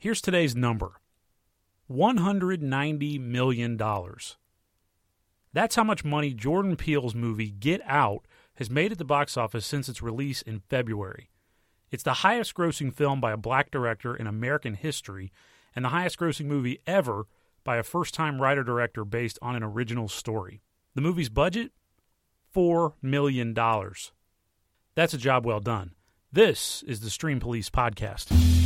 Here's today's number $190 million. That's how much money Jordan Peele's movie Get Out has made at the box office since its release in February. It's the highest grossing film by a black director in American history and the highest grossing movie ever by a first time writer director based on an original story. The movie's budget? $4 million. That's a job well done. This is the Stream Police Podcast.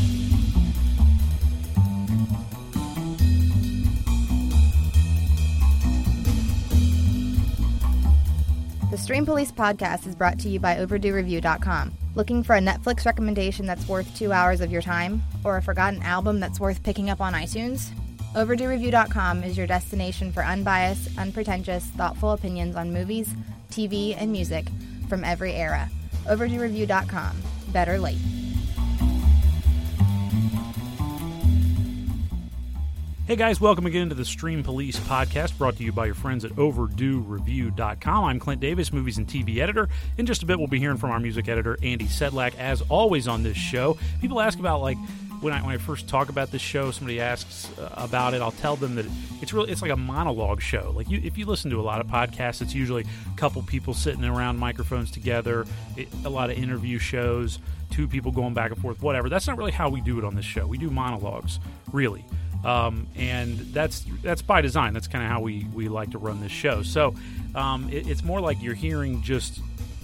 The Stream Police podcast is brought to you by OverdueReview.com. Looking for a Netflix recommendation that's worth two hours of your time? Or a forgotten album that's worth picking up on iTunes? OverdueReview.com is your destination for unbiased, unpretentious, thoughtful opinions on movies, TV, and music from every era. OverdueReview.com. Better late. Hey guys, welcome again to the Stream Police podcast brought to you by your friends at OverdueReview.com. I'm Clint Davis, movies and TV editor. In just a bit, we'll be hearing from our music editor, Andy Sedlak, as always on this show. People ask about, like, when I, when I first talk about this show, somebody asks uh, about it. I'll tell them that it's really it's like a monologue show. Like you, if you listen to a lot of podcasts, it's usually a couple people sitting around microphones together. It, a lot of interview shows, two people going back and forth, whatever. That's not really how we do it on this show. We do monologues, really. Um, and that's that's by design. That's kind of how we, we like to run this show. So um, it, it's more like you're hearing just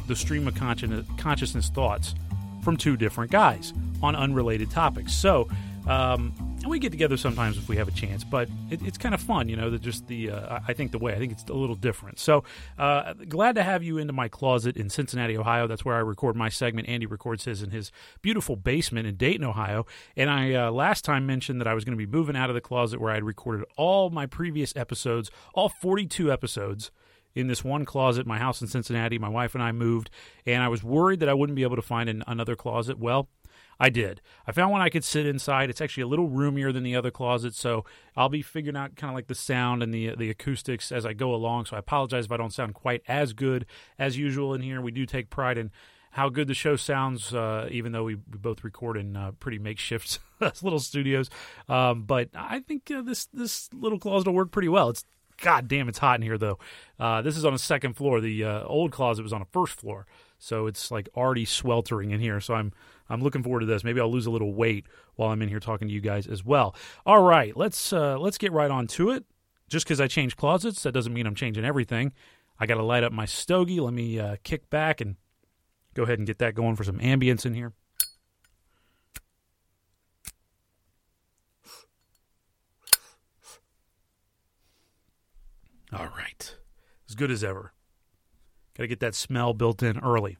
the stream of consciousness, consciousness thoughts from two different guys on unrelated topics. So um, and we get together sometimes if we have a chance, but it, it's kind of fun, you know. That just the uh, I think the way I think it's a little different. So uh, glad to have you into my closet in Cincinnati, Ohio. That's where I record my segment. Andy records his in his beautiful basement in Dayton, Ohio. And I uh, last time mentioned that I was going to be moving out of the closet where I had recorded all my previous episodes, all 42 episodes in this one closet, my house in Cincinnati. My wife and I moved, and I was worried that I wouldn't be able to find an, another closet. Well, I did. I found one I could sit inside. It's actually a little roomier than the other closet, so I'll be figuring out kind of like the sound and the the acoustics as I go along. So I apologize if I don't sound quite as good as usual in here. We do take pride in how good the show sounds, uh, even though we, we, both record in uh, pretty makeshift little studios. Um, but I think uh, this this little closet will work pretty well. It's God damn, it's hot in here though. Uh, this is on a second floor. The uh, old closet was on a first floor, so it's like already sweltering in here. So I'm I'm looking forward to this. Maybe I'll lose a little weight while I'm in here talking to you guys as well. All right, let's uh, let's get right on to it. Just because I changed closets, that doesn't mean I'm changing everything. I got to light up my stogie. Let me uh, kick back and go ahead and get that going for some ambience in here. All right, as good as ever. Got to get that smell built in early.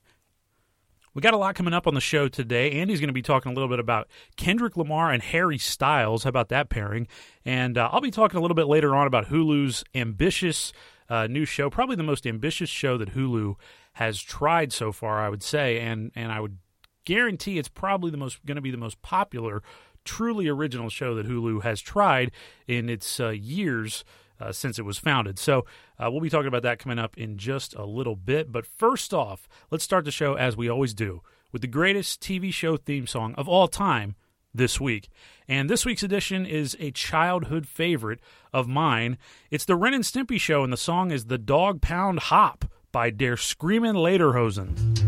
We got a lot coming up on the show today. Andy's going to be talking a little bit about Kendrick Lamar and Harry Styles. How about that pairing? And uh, I'll be talking a little bit later on about Hulu's ambitious uh, new show, probably the most ambitious show that Hulu has tried so far, I would say, and and I would guarantee it's probably the most going to be the most popular, truly original show that Hulu has tried in its uh, years uh, since it was founded. So uh, we'll be talking about that coming up in just a little bit. But first off, let's start the show as we always do with the greatest TV show theme song of all time this week. And this week's edition is a childhood favorite of mine. It's the Ren and Stimpy show, and the song is The Dog Pound Hop by Der Screamin' Lederhosen.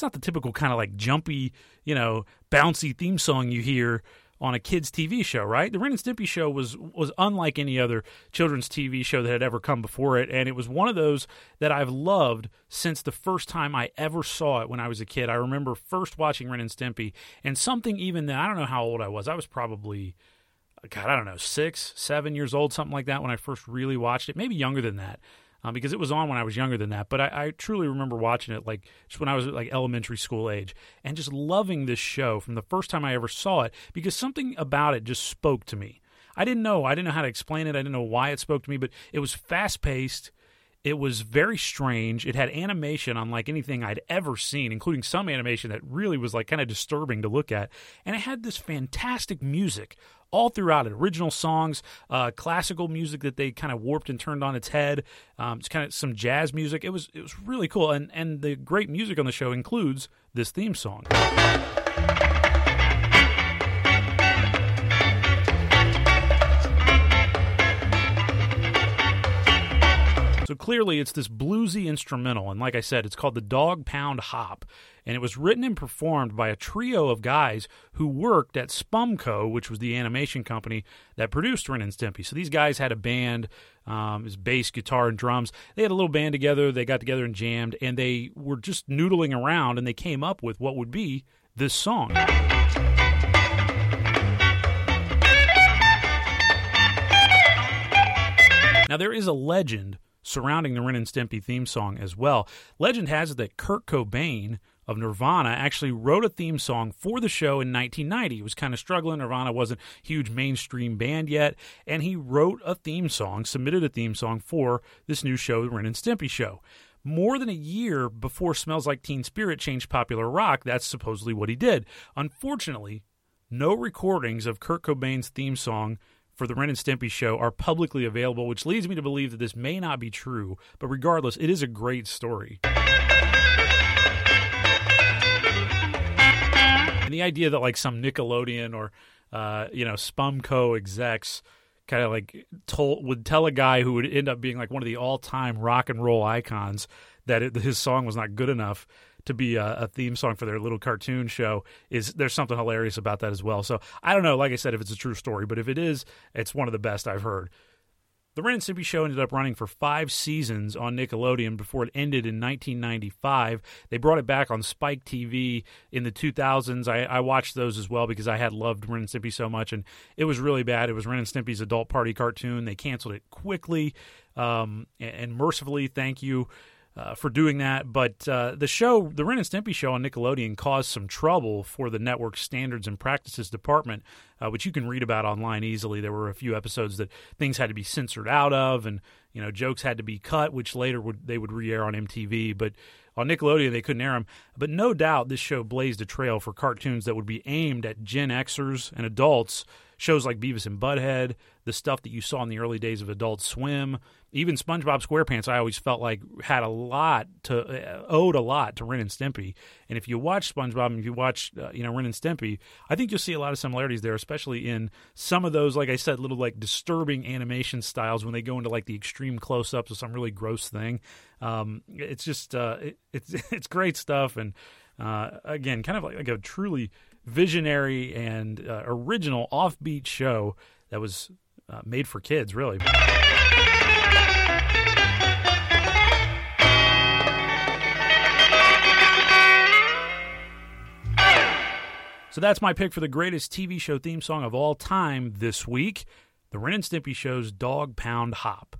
That's not the typical kind of like jumpy, you know, bouncy theme song you hear on a kids TV show, right? The Ren and Stimpy show was was unlike any other children's TV show that had ever come before it, and it was one of those that I've loved since the first time I ever saw it when I was a kid. I remember first watching Ren and Stimpy, and something even that I don't know how old I was. I was probably God, I don't know, six, seven years old, something like that when I first really watched it. Maybe younger than that um, because it was on when I was younger than that. But I, I, truly remember watching it like just when I was like elementary school age and just loving this show from the first time I ever saw it because something about it just spoke to me. I didn't know. I didn't know how to explain it. I didn't know why it spoke to me, but it was fast paced. It was very strange. It had animation unlike anything I'd ever seen, including some animation that really was like kind of disturbing to look at. And it had this fantastic music all throughout it. Original songs, uh, classical music that they kind of warped and turned on its head. Um, it's kind of some jazz music. It was it was really cool, and and the great music on the show includes this theme song. So clearly, it's this bluesy instrumental, and like I said, it's called the Dog Pound Hop, and it was written and performed by a trio of guys who worked at Spumco, which was the animation company that produced Ren and Stimpy. So these guys had a band, um, his bass, guitar, and drums. They had a little band together. They got together and jammed, and they were just noodling around, and they came up with what would be this song. Now, there is a legend surrounding the Ren and Stimpy theme song as well. Legend has it that Kurt Cobain of Nirvana actually wrote a theme song for the show in 1990. He was kind of struggling. Nirvana wasn't a huge mainstream band yet, and he wrote a theme song, submitted a theme song for this new show, the Ren and Stimpy Show. More than a year before Smells Like Teen Spirit changed popular rock, that's supposedly what he did. Unfortunately, no recordings of Kurt Cobain's theme song for the Ren and Stimpy show are publicly available, which leads me to believe that this may not be true. But regardless, it is a great story. And the idea that like some Nickelodeon or uh, you know Spumco execs kind of like told would tell a guy who would end up being like one of the all-time rock and roll icons that it, his song was not good enough to be a, a, theme song for their little cartoon show is there's something hilarious about that as well. So I don't know, like I said, if it's a true story, but if it is, it's one of the best I've heard. The Ren and Stimpy show ended up running for five seasons on Nickelodeon before it ended in 1995. They brought it back on Spike TV in the 2000s. I, I watched those as well because I had loved Ren and Stimpy so much, and it was really bad. It was Ren and Stimpy's adult party cartoon. They canceled it quickly um, and, and mercifully. Thank you uh, for doing that. But uh, the show, the Ren and Stimpy show on Nickelodeon, caused some trouble for the network's standards and practices department, uh, which you can read about online easily. There were a few episodes that things had to be censored out of, and you know jokes had to be cut, which later would they would re-air on MTV. But on Nickelodeon, they couldn't air them. But no doubt, this show blazed a trail for cartoons that would be aimed at Gen Xers and adults. Shows like Beavis and Butthead, the stuff that you saw in the early days of Adult Swim, even SpongeBob SquarePants, I always felt like had a lot to uh, owed a lot to Ren and Stimpy. And if you watch SpongeBob and if you watch uh, you know Ren and Stimpy, I think you'll see a lot of similarities there, especially in some of those, like I said, little like disturbing animation styles when they go into like the extreme close ups of some really gross thing. Um, it's just uh, it, it's it's great stuff, and uh, again, kind of like, like, a truly visionary and uh, original offbeat show that was uh, made for kids, really. So that's my pick for the greatest TV show theme song of all time this week the Ren and Stimpy Show's Dog Pound Hop.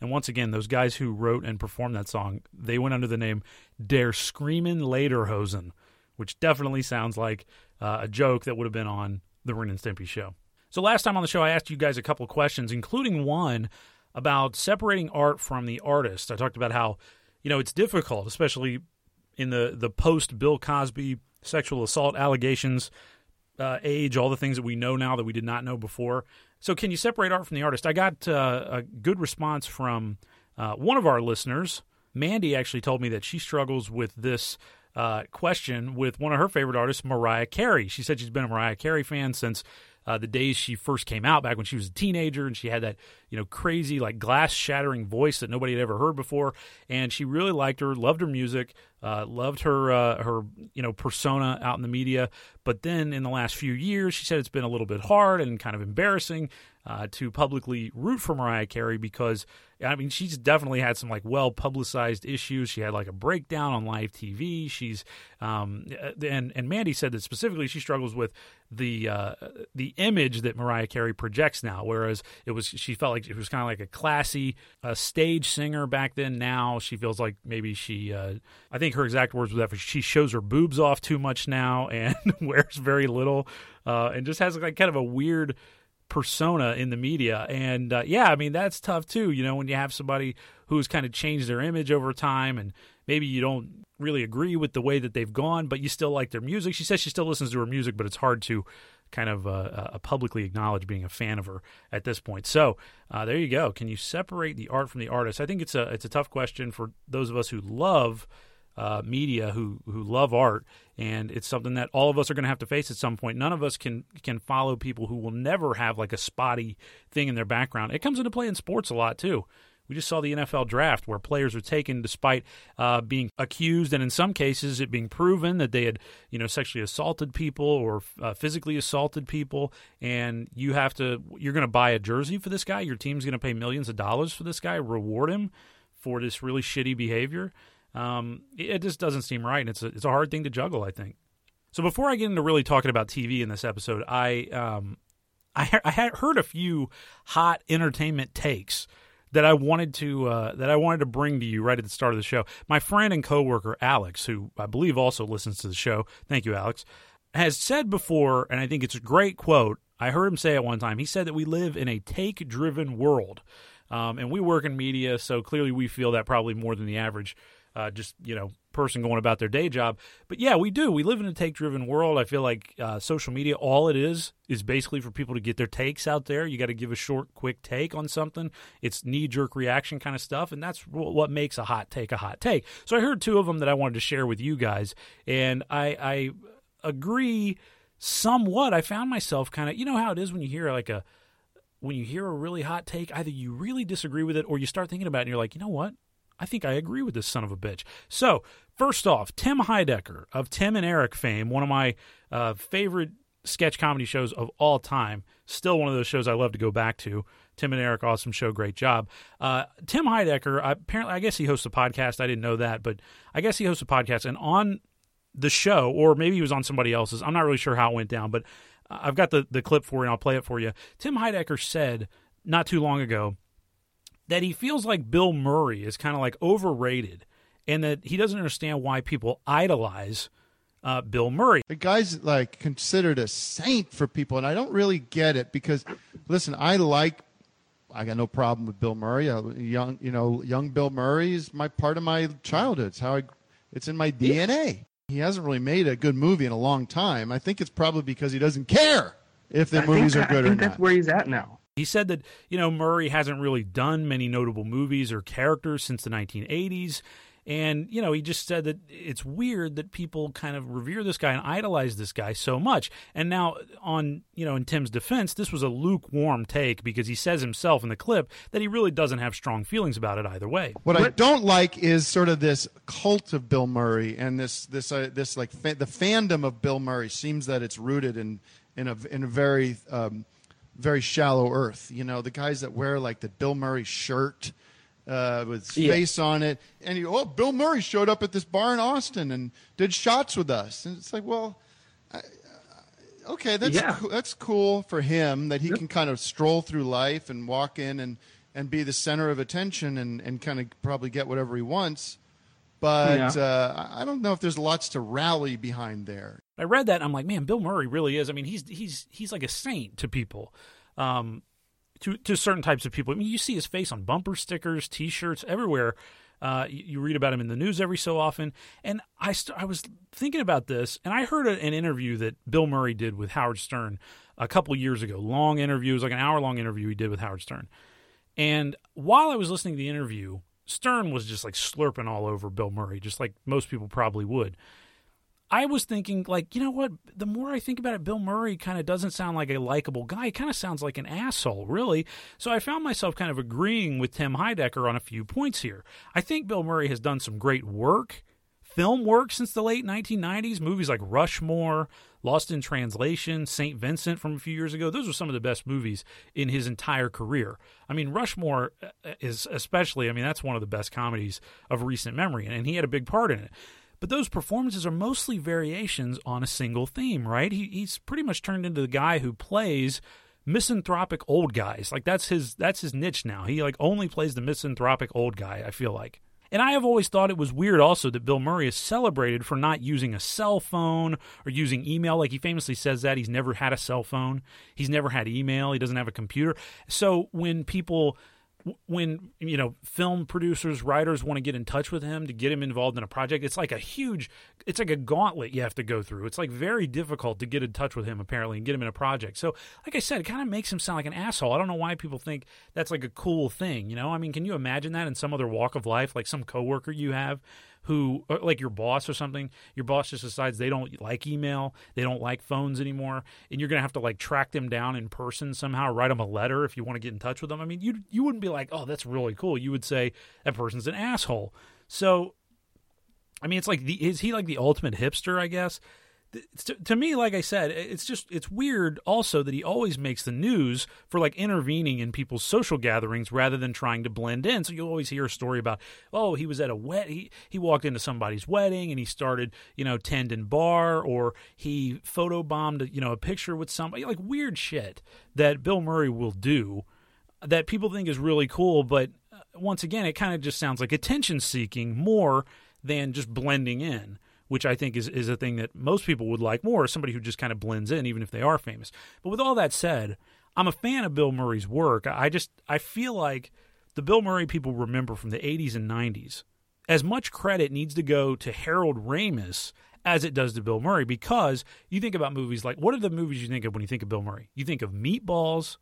And once again, those guys who wrote and performed that song, they went under the name Der Screamin' Lederhosen, which definitely sounds like uh, a joke that would have been on the Ren and Stimpy Show. So last time on the show, I asked you guys a couple of questions, including one about separating art from the artist. I talked about how, you know, it's difficult, especially in the, the post Bill Cosby sexual assault allegations, uh, age, all the things that we know now that we did not know before. So, can you separate art from the artist? I got uh, a good response from uh, one of our listeners. Mandy actually told me that she struggles with this uh, question with one of her favorite artists, Mariah Carey. She said she's been a Mariah Carey fan since uh, the days she first came out back when she was a teenager and she had that you know crazy like glass shattering voice that nobody had ever heard before and she really liked her loved her music Uh, loved her uh, her you know persona out in the media, but then in the last few years, she said it's been a little bit hard and kind of embarrassing uh, to publicly root for Mariah Carey because I mean she's definitely had some like well publicized issues. She had like a breakdown on live TV. She's um, and and Mandy said that specifically she struggles with the uh, the image that Mariah Carey projects now, whereas it was she felt like it was kind of like a classy uh, stage singer back then. Now she feels like maybe she uh, I think her exact words were that she shows her boobs off too much now and wears very little uh, and just has like kind of a weird persona in the media. And uh, yeah, I mean, that's tough too, you know, when you have somebody who's kind of changed their image over time and maybe you don't really agree with the way that they've gone, but you still like their music. She says she still listens to her music, but it's hard to kind of uh, uh, publicly acknowledge being a fan of her at this point. So uh, there you go. Can you separate the art from the artist? I think it's a it's a tough question for those of us who love uh, media who who love art, and it's something that all of us are going to have to face at some point. None of us can can follow people who will never have like a spotty thing in their background. It comes into play in sports a lot too. We just saw the NFL draft where players are taken despite uh, being accused, and in some cases, it being proven that they had, you know, sexually assaulted people or uh, physically assaulted people. And you have to, you're going to buy a jersey for this guy. Your team's going to pay millions of dollars for this guy, reward him for this really shitty behavior. Um, it just doesn't seem right, and it's a, it's a hard thing to juggle. I think. So before I get into really talking about TV in this episode, I um, I, I had heard a few hot entertainment takes that I wanted to uh, that I wanted to bring to you right at the start of the show. My friend and coworker Alex, who I believe also listens to the show, thank you, Alex, has said before, and I think it's a great quote. I heard him say it one time. He said that we live in a take-driven world, um, and we work in media, so clearly we feel that probably more than the average uh, just you know person going about their day job. But yeah, we do. We live in a take driven world. I feel like uh, social media, all it is, is basically for people to get their takes out there. You got to give a short, quick take on something. It's knee jerk reaction kind of stuff, and that's what makes a hot take a hot take. So I heard two of them that I wanted to share with you guys, and I, I agree somewhat. I found myself kind of, you know how it is when you hear like a when you hear a really hot take, either you really disagree with it or you start thinking about it and you're like, you know what? I think I agree with this son of a bitch. So, first off, Tim Heidecker of Tim and Eric fame, one of my uh, favorite sketch comedy shows of all time. Still one of those shows I love to go back to. Tim and Eric, awesome show, great job. Uh, Tim Heidecker, apparently, I guess he hosts a podcast. I didn't know that, but I guess he hosts a podcast. And on the show, or maybe he was on somebody else's, I'm not really sure how it went down, but I've got the, the clip for you and I'll play it for you. Tim Heidecker said not too long ago that he feels like Bill Murray is kind of like overrated and that he doesn't understand why people idolize uh, Bill Murray. The guy's like considered a saint for people, and I don't really get it because, listen, I like, I got no problem with Bill Murray. Uh, young, you know, young Bill Murray is my part of my childhood. It's how I, it's in my DNA. He hasn't really made a good movie in a long time. I think it's probably because he doesn't care if the I movies think, are good I think or that's not. where he's at now. He said that, you know, Murray hasn't really done many notable movies or characters since the 1980s. And, you know, he just said that it's weird that people kind of revere this guy and idolize this guy so much. And now, on, you know, in Tim's defense, this was a lukewarm take because he says himself in the clip that he really doesn't have strong feelings about it either way. What I don't like is sort of this cult of Bill Murray and this this uh, this like fa- the fandom of Bill Murray seems that it's rooted in in a in a very um, very shallow earth. You know, the guys that wear like the Bill Murray shirt uh, with his Yeah. face on it, and you oh Bill Murray showed up at this bar in Austin and did shots with us, and it's like well. I, Okay, that's Yeah. coo- that's cool for him that he can kind of stroll through life and walk in and, and be the center of attention and, and kind of probably get whatever he wants. But Yeah. uh, I don't know if there's lots to rally behind there. I read that and I'm like, man, Bill Murray really is. I mean, he's he's he's like a saint to people, um, to to certain types of people. I mean, you see his face on bumper stickers, T-shirts, everywhere. Uh, you, you read about him in the news every so often. And I st- I was thinking about this, and I heard a, an interview that Bill Murray did with Howard Stern a couple years ago. Long interview, it was like an hour long interview he did with Howard Stern. And while I was listening to the interview, Stern was just like slurping all over Bill Murray, just like most people probably would. I was thinking, like, you know what? The more I think about it, Bill Murray kind of doesn't sound like a likable guy. He kind of sounds like an asshole, really. So I found myself kind of agreeing with Tim Heidecker on a few points here. I think Bill Murray has done some great work film work since the late 1990s. Movies like Rushmore, Lost in Translation, St. Vincent from a few years ago. Those were some of the best movies in his entire career. I mean, Rushmore uh, is especially, I mean, that's one of the best comedies of recent memory, and he had a big part in it. But those performances are mostly variations on a single theme, right? He, he's pretty much turned into the guy who plays misanthropic old guys. Like that's his that's his niche now. He like only plays the misanthropic old guy, I feel like. And I have always thought it was weird also that Bill Murray is celebrated for not using a cell phone or using email. Like he famously says that he's never had a cell phone, he's never had email, he doesn't have a computer. So when people when you know film producers writers want to get in touch with him to get him involved in a project it's like a huge it's like a gauntlet you have to go through. It's like very difficult to get in touch with him apparently and get him in a project. So like i said it kind of makes him sound like an asshole. I don't know why people think that's like a cool thing you know? I mean can you imagine that in some other walk of life like some coworker you have who uh, like your boss or something your boss just decides they don't like email they don't like phones anymore and you're going to have to like track them down in person somehow write them a letter if you want to get in touch with them i mean you you wouldn't be like oh that's really cool. You would say that person's an asshole. So i mean it's like the is he like the ultimate hipster i guess to, to, me, like I said, it's just it's weird also that he always makes the news for like intervening in people's social gatherings rather than trying to blend in. So you'll always hear a story about, oh, he was at a wet he he walked into somebody's wedding and he started you know tending bar or he photobombed you know a picture with somebody like weird shit that Bill Murray will do that people think is really cool, but uh, once again, it kind of just sounds like attention seeking more than just blending in which I think is, is a thing that most people would like more, somebody who just kind of blends in, even if they are famous. But with all that said, I'm a fan of Bill Murray's work. I just I feel like the Bill Murray people remember from the 80s and 90s. As much credit needs to go to Harold Ramis as it does to Bill Murray because you think about movies like what are the movies you think of when you think of Bill Murray? You think of Meatballs,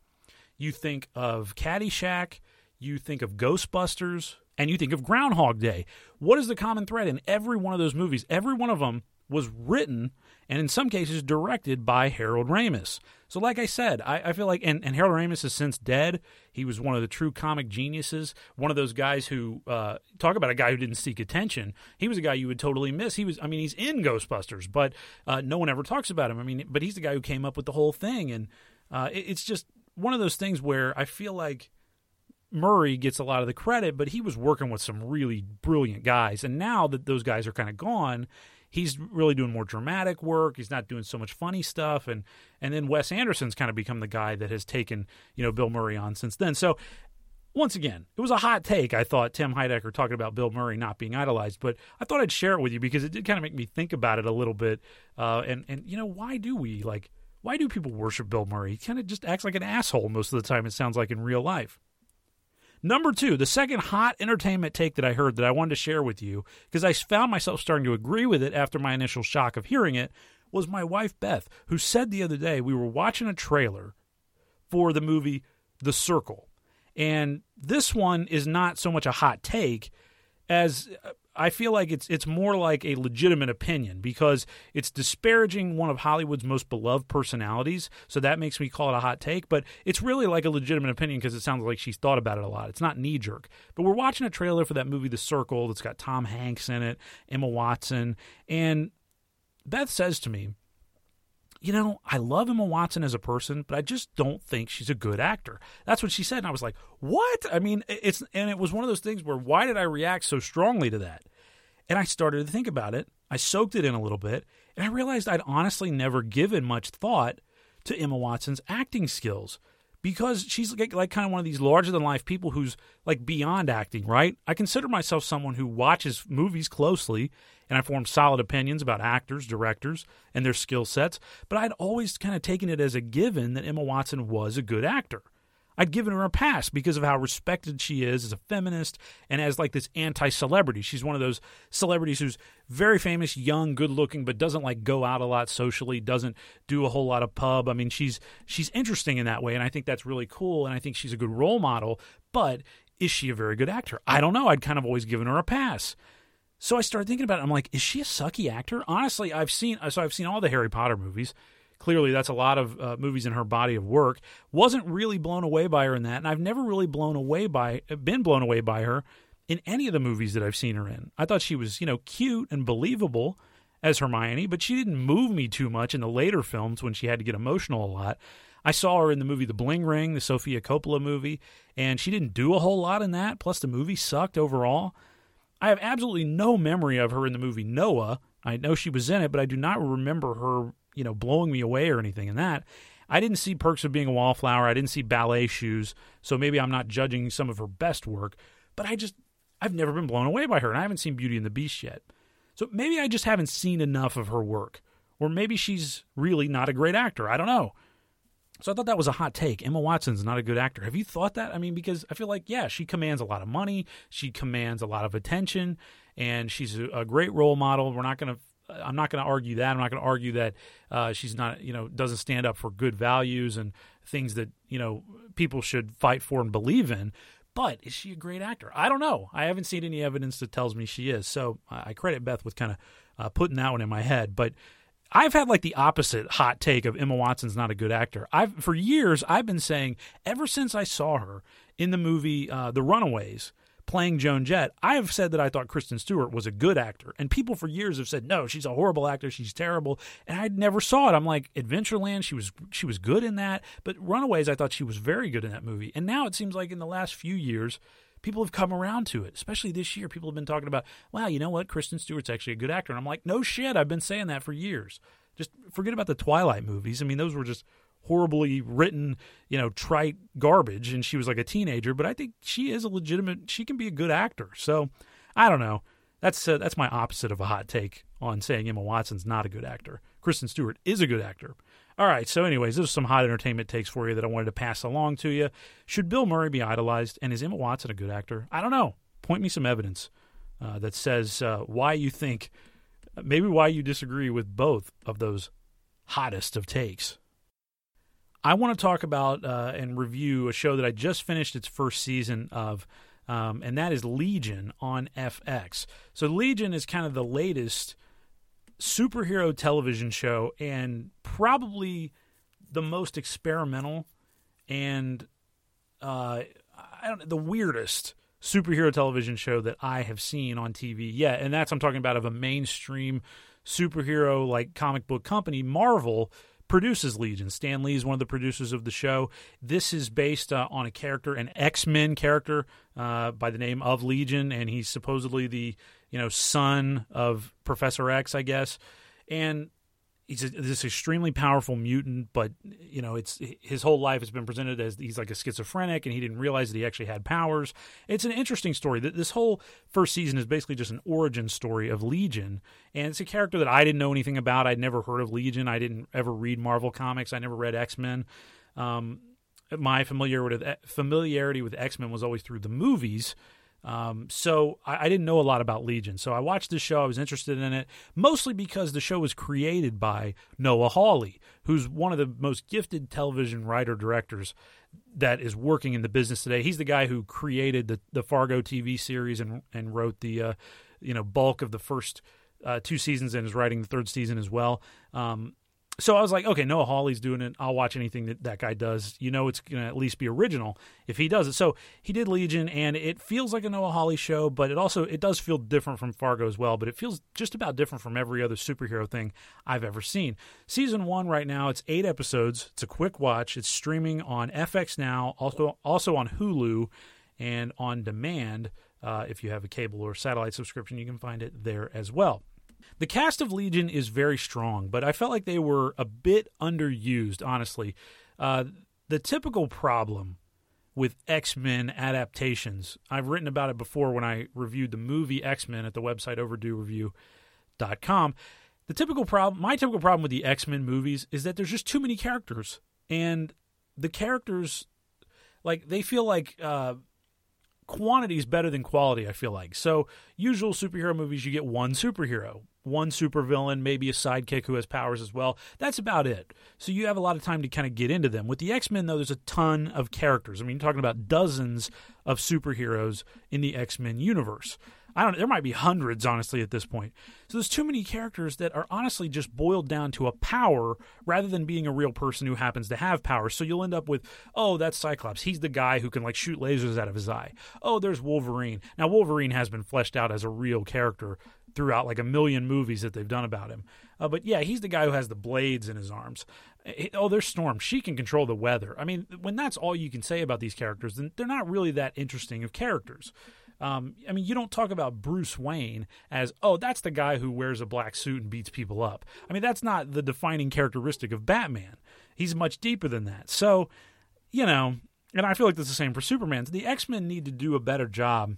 you think of Caddyshack, you think of Ghostbusters, and you think of Groundhog Day. What is the common thread in every one of those movies? Every one of them was written and in some cases directed by Harold Ramis. So, like I said, I, I, feel like, and, and Harold Ramis is since dead. He was one of the true comic geniuses, one of those guys who uh, talk about a guy who didn't seek attention. He was a guy you would totally miss. He was, I mean, he's in Ghostbusters, but uh, no one ever talks about him. I mean, but he's the guy who came up with the whole thing, and uh, it, it's just one of those things where I feel like Murray gets a lot of the credit, but he was working with some really brilliant guys. And now that those guys are kind of gone, he's really doing more dramatic work. He's not doing so much funny stuff. And and then Wes Anderson's kind of become the guy that has taken, you know, Bill Murray on since then. So once again, it was a hot take. I thought Tim Heidecker talking about Bill Murray not being idolized, but I thought I'd share it with you because it did kind of make me think about it a little bit. Uh, and and you know, why do we like? Why do people worship Bill Murray? He kind of just acts like an asshole most of the time. It sounds like in real life. Number two, the second hot entertainment take that I heard that I wanted to share with you, because I found myself starting to agree with it after my initial shock of hearing it, was my wife Beth, who said the other day we were watching a trailer for the movie The Circle. And this one is not so much a hot take as uh, I feel like it's it's more like a legitimate opinion because it's disparaging one of Hollywood's most beloved personalities. So that makes me call it a hot take, but it's really like a legitimate opinion because it sounds like she's thought about it a lot. It's not knee jerk. But we're watching a trailer for that movie The Circle that's got Tom Hanks in it, Emma Watson, and Beth says to me, you know, I love Emma Watson as a person, but I just don't think she's a good actor. That's what she said. And I was like, what? I mean, it's, and it was one of those things where why did I react so strongly to that? And I started to think about it. I soaked it in a little bit, and I realized I'd honestly never given much thought to Emma Watson's acting skills because she's like, like kind of one of these larger than life people who's like beyond acting, right? I consider myself someone who watches movies closely and I formed solid opinions about actors, directors, and their skill sets, but I'd always kind of taken it as a given that Emma Watson was a good actor. I'd given her a pass because of how respected she is as a feminist and as like this anti-celebrity. She's one of those celebrities who's very famous, young, good-looking, but doesn't like go out a lot socially, doesn't do a whole lot of pub. I mean, she's she's interesting in that way and I think that's really cool and I think she's a good role model, but is she a very good actor? I don't know. I'd kind of always given her a pass. So I started thinking about it. I'm like, is she a sucky actor? Honestly, I've seen so I've seen all the Harry Potter movies. Clearly, that's a lot of uh, movies in her body of work. Wasn't really blown away by her in that, and I've never really blown away by been blown away by her in any of the movies that I've seen her in. I thought she was, you know, cute and believable as Hermione, but she didn't move me too much in the later films when she had to get emotional a lot. I saw her in the movie The Bling Ring, the Sofia Coppola movie, and she didn't do a whole lot in that. Plus, the movie sucked overall. I have absolutely no memory of her in the movie Noah. I know she was in it, but I do not remember her, you know, blowing me away or anything in that. I didn't see Perks of Being a Wallflower. I didn't see Ballet Shoes, so maybe I'm not judging some of her best work. But I just, I've never been blown away by her, and I haven't seen Beauty and the Beast yet. So maybe I just haven't seen enough of her work, or maybe she's really not a great actor. I don't know. So I thought that was a hot take. Emma Watson's not a good actor. Have you thought that? I mean, because I feel like, yeah, she commands a lot of money, she commands a lot of attention, and she's a, great role model. We're not going to. I'm not going to argue that. I'm not going to argue that uh, she's not, you know, doesn't stand up for good values and things that you know people should fight for and believe in. But is she a great actor? I don't know. I haven't seen any evidence that tells me she is. So I credit Beth with kind of uh, putting that one in my head. But I've had like the opposite hot take of Emma Watson's not a good actor. I've for years I've been saying ever since I saw her in the movie uh, The Runaways playing Joan Jett, I have said that I thought Kristen Stewart was a good actor, and people for years have said no, she's a horrible actor, she's terrible, and I never saw it. I'm like Adventureland, she was she was good in that, but Runaways, I thought she was very good in that movie, and now it seems like in the last few years people have come around to it, especially this year. People have been talking about, wow, you know what? Kristen Stewart's actually a good actor. And I'm like, no shit. I've been saying that for years. Just forget about the Twilight movies. I mean, those were just horribly written, you know, trite garbage. And she was like a teenager, but I think she is a legitimate, she can be a good actor. So I don't know. That's uh, that's my opposite of a hot take on saying Emma Watson's not a good actor. Kristen Stewart is a good actor. All right. So, anyways, those are some hot entertainment takes for you that I wanted to pass along to you. Should Bill Murray be idolized? And is Emma Watson a good actor? I don't know. Point me some evidence uh, that says uh, why you think, maybe why you disagree with both of those hottest of takes. I want to talk about uh, and review a show that I just finished its first season of, um, and that is Legion on FX. So, Legion is kind of the latest superhero television show and probably the most experimental and uh, I don't the weirdest superhero television show that I have seen on TV yet, and that's I'm talking about of a mainstream superhero like comic book company, Marvel produces Legion. Stan Lee is one of the producers of the show. This is based uh, on a character, an X Men character uh, by the name of Legion, and he's supposedly the you know son of Professor X, I guess. And he's a, this extremely powerful mutant, but you know, it's his whole life has been presented as he's like a schizophrenic, and he didn't realize that he actually had powers. It's an interesting story. This whole first season is basically just an origin story of Legion, and it's a character that I didn't know anything about. I'd never heard of Legion. I didn't ever read Marvel comics. I never read X Men. Um, my familiarity with familiarity with X Men was always through the movies. Um, so I, I, didn't know a lot about Legion. So I watched this show. I was interested in it mostly because the show was created by Noah Hawley, who's one of the most gifted television writer directors that is working in the business today. He's the guy who created the the Fargo TV series and and wrote the uh, you know bulk of the first uh, two seasons and is writing the third season as well. Um, so I was like, okay, Noah Hawley's doing it. I'll watch anything that that guy does. You know, it's going to at least be original if he does it. So he did Legion, and it feels like a Noah Hawley show, but it also it does feel different from Fargo as well. But it feels just about different from every other superhero thing I've ever seen. Season one right now, it's eight episodes. It's a quick watch. It's streaming on FX now, also also on Hulu, and on demand. Uh, if you have a cable or satellite subscription, you can find it there as well. The cast of Legion is very strong, but I felt like they were a bit underused, honestly. Uh, the typical problem with X Men adaptations, I've written about it before when I reviewed the movie X Men at the website overduereview.com. The typical problem, my typical problem with the X Men movies is that there's just too many characters, and the characters, like they feel like uh, quantity is better than quality, I feel like. So, usual superhero movies, you get one superhero, one supervillain, maybe a sidekick who has powers as well. That's about it. So, you have a lot of time to kind of get into them. With the X Men, though, there's a ton of characters. I mean, you're talking about dozens of superheroes in the X Men universe. I don't. There might be hundreds, honestly, at this point. So there's too many characters that are honestly just boiled down to a power rather than being a real person who happens to have power. So you'll end up with, oh, that's Cyclops. He's the guy who can like shoot lasers out of his eye. Oh, there's Wolverine. Now Wolverine has been fleshed out as a real character throughout like a million movies that they've done about him. Uh, but yeah, he's the guy who has the blades in his arms. Oh, there's Storm. She can control the weather. I mean, when that's all you can say about these characters, then they're not really that interesting of characters. Um, I mean, you don't talk about Bruce Wayne as, oh, that's the guy who wears a black suit and beats people up. I mean, that's not the defining characteristic of Batman. He's much deeper than that. So, you know, and I feel like that's the same for Superman. The X Men need to do a better job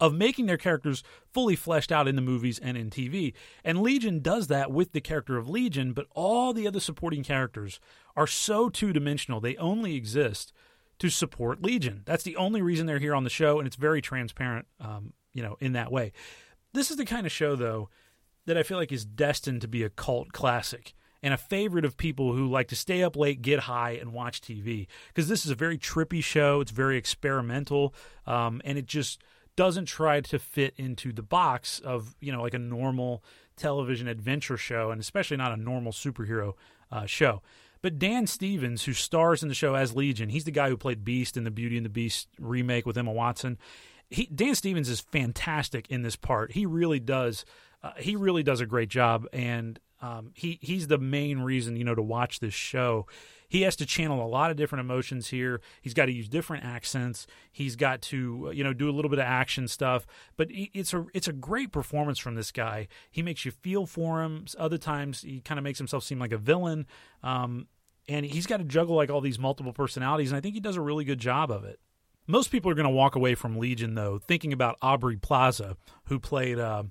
of making their characters fully fleshed out in the movies and in TV. And Legion does that with the character of Legion, but all the other supporting characters are so two dimensional. They only exist to support Legion. That's the only reason they're here on the show, and it's very transparent, um, you know, in that way. This is the kind of show, though, that I feel like is destined to be a cult classic and a favorite of people who like to stay up late, get high, and watch TV. Because this is a very trippy show. It's very experimental, um, and it just doesn't try to fit into the box of you know like a normal television adventure show, and especially not a normal superhero uh, show. But Dan Stevens, who stars in the show as Legion, he's the guy who played Beast in the Beauty and the Beast remake with Emma Watson. He, Dan Stevens is fantastic in this part. He really does. Uh, he really does a great job, and um, he he's the main reason you know to watch this show. He has to channel a lot of different emotions here. He's got to use different accents. He's got to uh, you know do a little bit of action stuff. But it's a it's a great performance from this guy. He makes you feel for him. Other times he kind of makes himself seem like a villain. Um, and he's got to juggle like all these multiple personalities, and I think he does a really good job of it. Most people are going to walk away from Legion though thinking about Aubrey Plaza, who played uh,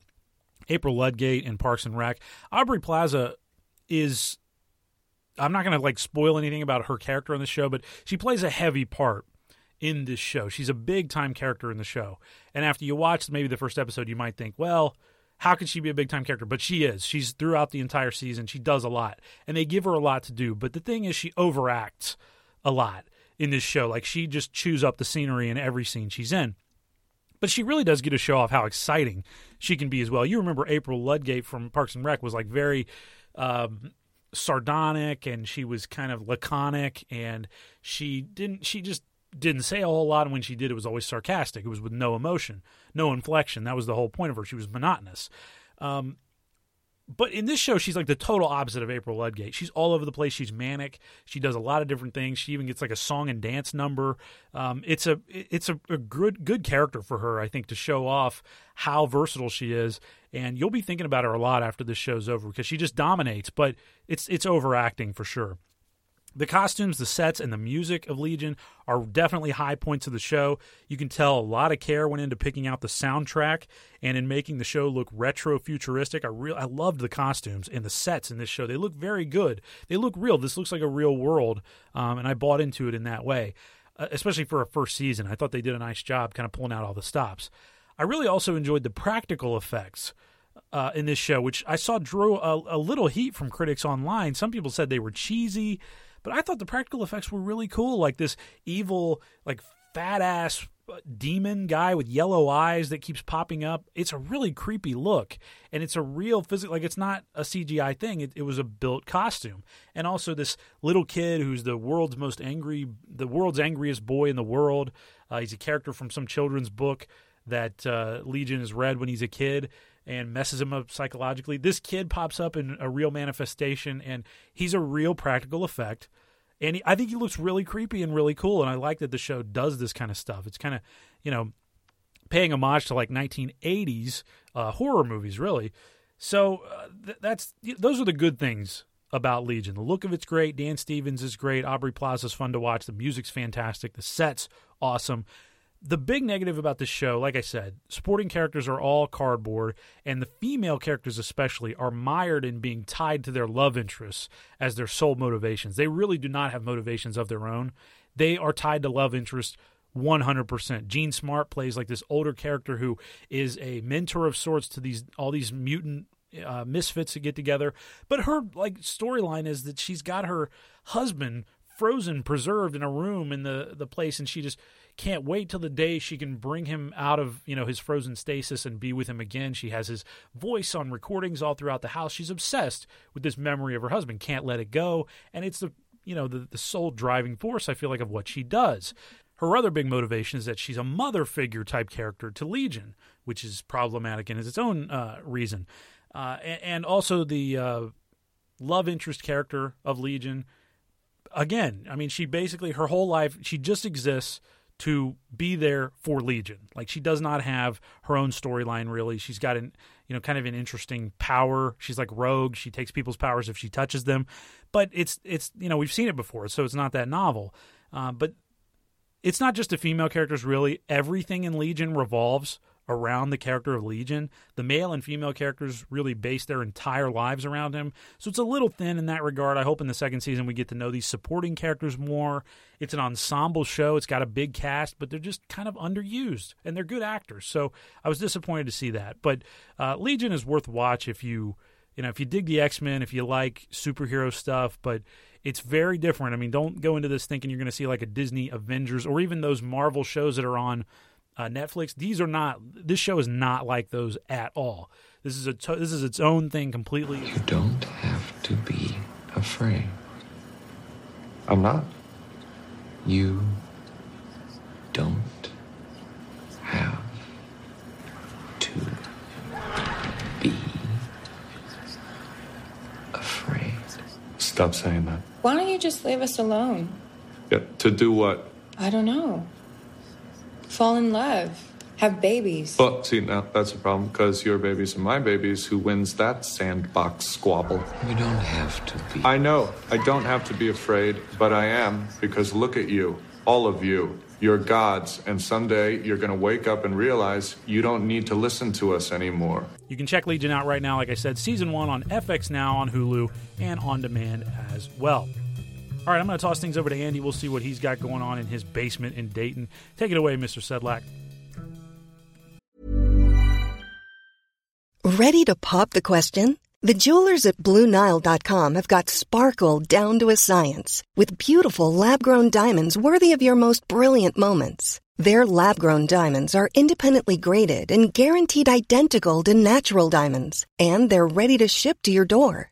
April Ludgate in Parks and Rec. Aubrey Plaza is I'm not going to like spoil anything about her character on the show, but she plays a heavy part in this show. She's a big time character in the show. And after you watch maybe the first episode, you might think, well, how could she be a big time character? But she is. She's throughout the entire season. She does a lot, and they give her a lot to do. But the thing is, she overacts a lot in this show. Like she just chews up the scenery in every scene she's in. But she really does get to show off how exciting she can be as well. You remember April Ludgate from Parks and Rec was like very um, sardonic and she was kind of laconic and she didn't she just didn't say a whole lot, and when she did, it was always sarcastic. It was with no emotion, no inflection. That was the whole point of her. She was monotonous. Um, but in this show, she's like the total opposite of April Ludgate. She's all over the place. She's manic. She does a lot of different things. She even gets like a song and dance number. Um, it's a it's a, a, good good character for her, I think, to show off how versatile she is. And you'll be thinking about her a lot after this show's over because she just dominates. But it's it's overacting for sure. The costumes, the sets, and the music of Legion are definitely high points of the show. You can tell a lot of care went into picking out the soundtrack and in making the show look retro futuristic. I real I loved the costumes and the sets in this show. They look very good. They look real. This looks like a real world, um, and I bought into it in that way, uh, especially for a first season. I thought they did a nice job kind of pulling out all the stops. I really also enjoyed the practical effects. Uh, in this show, which I saw drew a, a little heat from critics online. Some people said they were cheesy. But I thought the practical effects were really cool, like this evil, like fat ass uh, demon guy with yellow eyes that keeps popping up. It's a really creepy look, and it's a real physical. Like it's not a CGI thing. It, it, was a built costume, and also this little kid who's the world's most angry, the world's angriest boy in the world. Uh, he's a character from some children's book that uh, Legion has read when he's a kid, and messes him up psychologically. This kid pops up in a real manifestation, and he's a real practical effect. And he, I think he looks really creepy and really cool. And I like that the show does this kind of stuff. It's kind of, you know, paying homage to like 1980s uh, horror movies, really. So uh, th- that's those are the good things about Legion. The look of it's great. Dan Stevens is great. Aubrey Plaza's fun to watch. The music's fantastic. The set's awesome the big negative about this show, like I said, supporting characters are all cardboard, and the female characters especially are mired in being tied to their love interests as their sole motivations. They really do not have motivations of their own. They are tied to love interest 100%. Jean Smart plays like this older character who is a mentor of sorts to these all these mutant uh, misfits to get together. But her like storyline is that she's got her husband frozen, preserved in a room in the the place, and she just can't wait till the day she can bring him out of you know his frozen stasis and be with him again. She has his voice on recordings all throughout the house. She's obsessed with this memory of her husband, can't let it go, and it's the you know the, the sole driving force I feel like of what she does. Her other big motivation is that she's a mother figure type character to Legion, which is problematic in its own uh, reason, uh, and, and, also the uh, love interest character of Legion. Again, I mean, she basically her whole life she just exists to be there for Legion. Like she does not have her own storyline really. She's got an you know kind of an interesting power. She's like rogue. She takes people's powers if she touches them. But it's it's you know we've seen it before, so it's not that novel. Uh, but it's not just the female characters really everything in legion revolves around the character of legion the male and female characters really base their entire lives around him. So it's a little thin in that regard. I hope in the second season we get to know these supporting characters more. It's an ensemble show. It's got a big cast but they're just kind of underused and they're good actors. So i was disappointed to see that. But uh, legion is worth watch if you you know if you dig the x-men if you like superhero stuff but it's very different. I mean, don't go into this thinking you're going to see like a Disney Avengers or even those Marvel shows that are on uh, Netflix. These are not. This show is not like those at all. This is a to- this is its own thing completely. You don't have to be afraid. I'm not. You don't have to be afraid. Stop saying that. Why don't you just leave us alone? Yeah, to do what? I don't know. Fall in love. Have babies. But see, now that's a problem because your babies and my babies. Who wins that sandbox squabble? You don't have to be. I know. I don't have to be afraid, but I am because look at you. All of you. You're gods, and someday you're going to wake up and realize you don't need to listen to us anymore. You can check Legion out right now, like I said, season one on FX Now, on Hulu, and on demand as well. All right, I'm going to toss things over to Andy. We'll see what he's got going on in his basement in Dayton. Take it away, Mr. Sedlak. Ready to pop the question? The jewelers at BlueNile.com have got sparkle down to a science with beautiful lab grown diamonds worthy of your most brilliant moments. Their lab grown diamonds are independently graded and guaranteed identical to natural diamonds, and they're ready to ship to your door.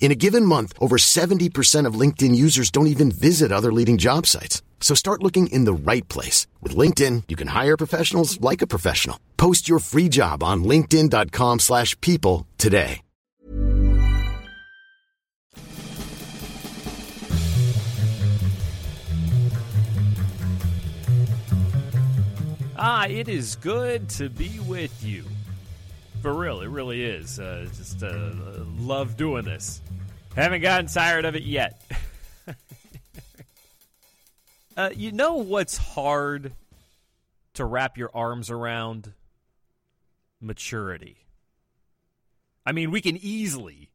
In a given month, over 70% of LinkedIn users don't even visit other leading job sites. So start looking in the right place. With LinkedIn, you can hire professionals like a professional. Post your free job on linkedin.com slash people today. Ah, it is good to be with you. For real, it really is. Uh, just uh, love doing this. Haven't gotten tired of it yet. uh, you know what's hard to wrap your arms around? Maturity. I mean, we can easily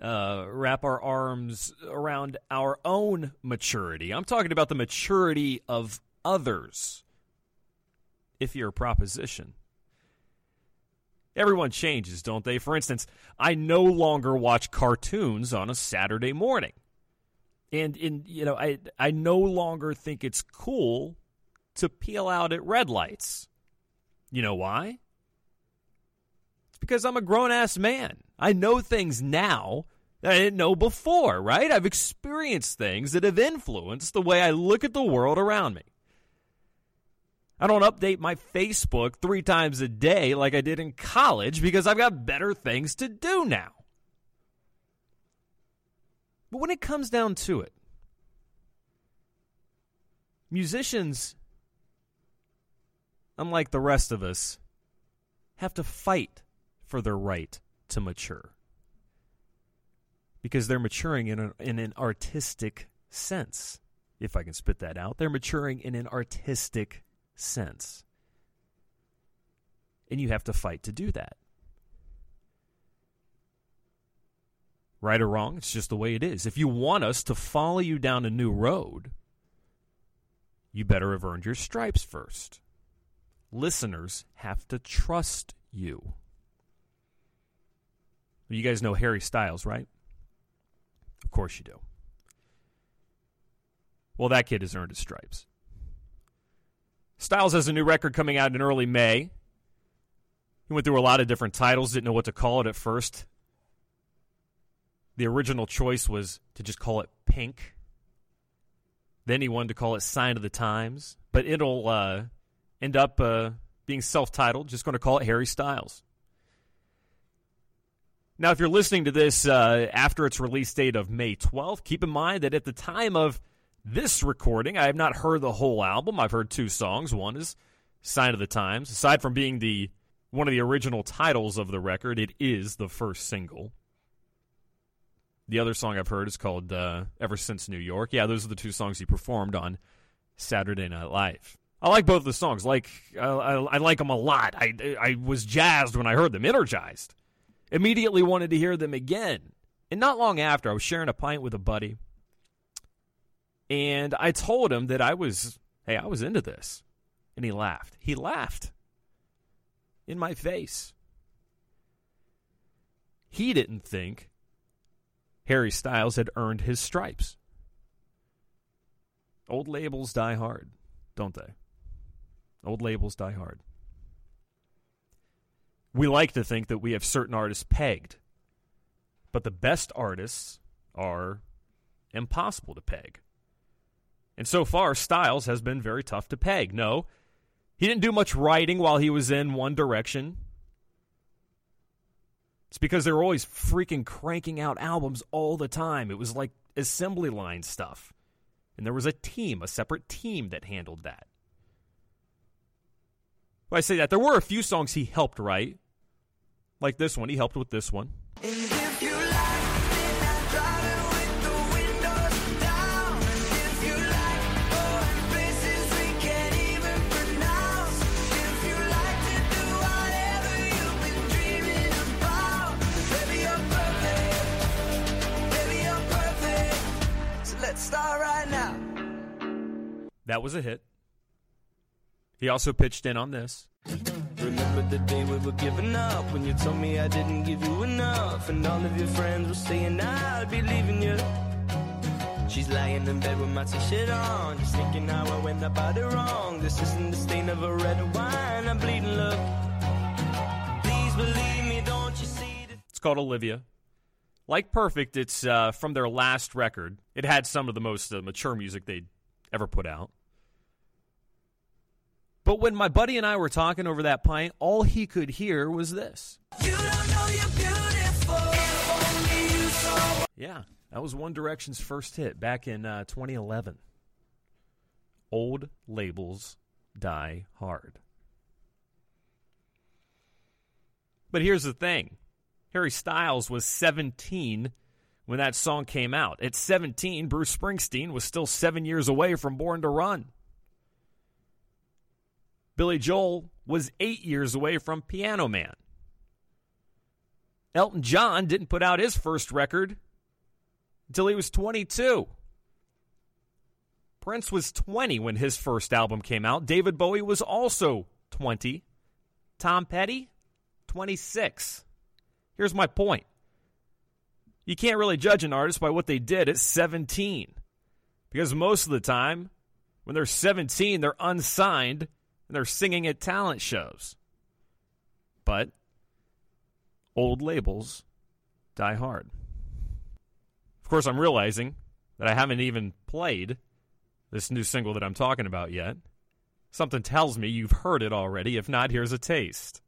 uh, wrap our arms around our own maturity. I'm talking about the maturity of others. If you're a proposition. Everyone changes, don't they? For instance, I no longer watch cartoons on a Saturday morning. And in you know, I I no longer think it's cool to peel out at red lights. You know why? It's because I'm a grown ass man. I know things now that I didn't know before, right? I've experienced things that have influenced the way I look at the world around me. I don't update my Facebook three times a day like I did in college because I've got better things to do now. But when it comes down to it, musicians, unlike the rest of us, have to fight for their right to mature. Because they're maturing in, a, in an artistic sense. If I can spit that out, they're maturing in an artistic sense. And you have to fight to do that. Right or wrong, it's just the way it is. If you want us to follow you down a new road, you better have earned your stripes first. Listeners have to trust you. You guys know Harry Styles, right? Of course you do. Well, that kid has earned his stripes. Styles has a new record coming out in early May. He went through a lot of different titles, didn't know what to call it at first. The original choice was to just call it Pink. Then he wanted to call it Sign of the Times, but it'll uh, end up uh, being self titled, just going to call it Harry Styles. Now, if you're listening to this uh, after its release date of May 12th, keep in mind that at the time of this recording, I have not heard the whole album. I've heard two songs. One is Sign of the Times. Aside from being the one of the original titles of the record, it is the first single. The other song I've heard is called uh, Ever Since New York. Yeah, those are the two songs he performed on Saturday Night Live. I like both the songs. Like I, I, I like them a lot. I, I was jazzed when I heard them, energized. Immediately wanted to hear them again. And not long after, I was sharing a pint with a buddy, and I told him that I was, hey, I was into this. And he laughed. He laughed in my face. He didn't think Harry Styles had earned his stripes. Old labels die hard, don't they? Old labels die hard. We like to think that we have certain artists pegged, but the best artists are impossible to peg. And so far, Styles has been very tough to peg. No, he didn't do much writing while he was in One Direction. It's because they were always freaking cranking out albums all the time. It was like assembly line stuff. And there was a team, a separate team that handled that. Well, I say that there were a few songs he helped write, like this one. He helped with this one. That was a hit. He also pitched in on this. Remember the day we were giving up when you told me I didn't give you enough, and all of your friends were saying I'd be leaving you. She's lying in bed with my t-shirt on, just thinking how I went about it wrong. This isn't the stain of a red wine. I'm bleeding, look. Please believe me, don't you see? It's called Olivia. Like Perfect, it's uh, from their last record. It had some of the most uh, mature music they'd ever put out. But when my buddy and I were talking over that pint, all he could hear was this. Yeah, that was One Direction's first hit back in uh, 2011. Old labels die hard. But here's the thing Harry Styles was 17 when that song came out. At 17, Bruce Springsteen was still seven years away from Born to Run. Billy Joel was eight years away from Piano Man. Elton John didn't put out his first record until he was 22. Prince was 20 when his first album came out. David Bowie was also 20. Tom Petty, 26. Here's my point you can't really judge an artist by what they did at 17. Because most of the time, when they're 17, they're unsigned and they're singing at talent shows. But old labels die hard. Of course, I'm realizing that I haven't even played this new single that I'm talking about yet. Something tells me you've heard it already. If not, here's a taste.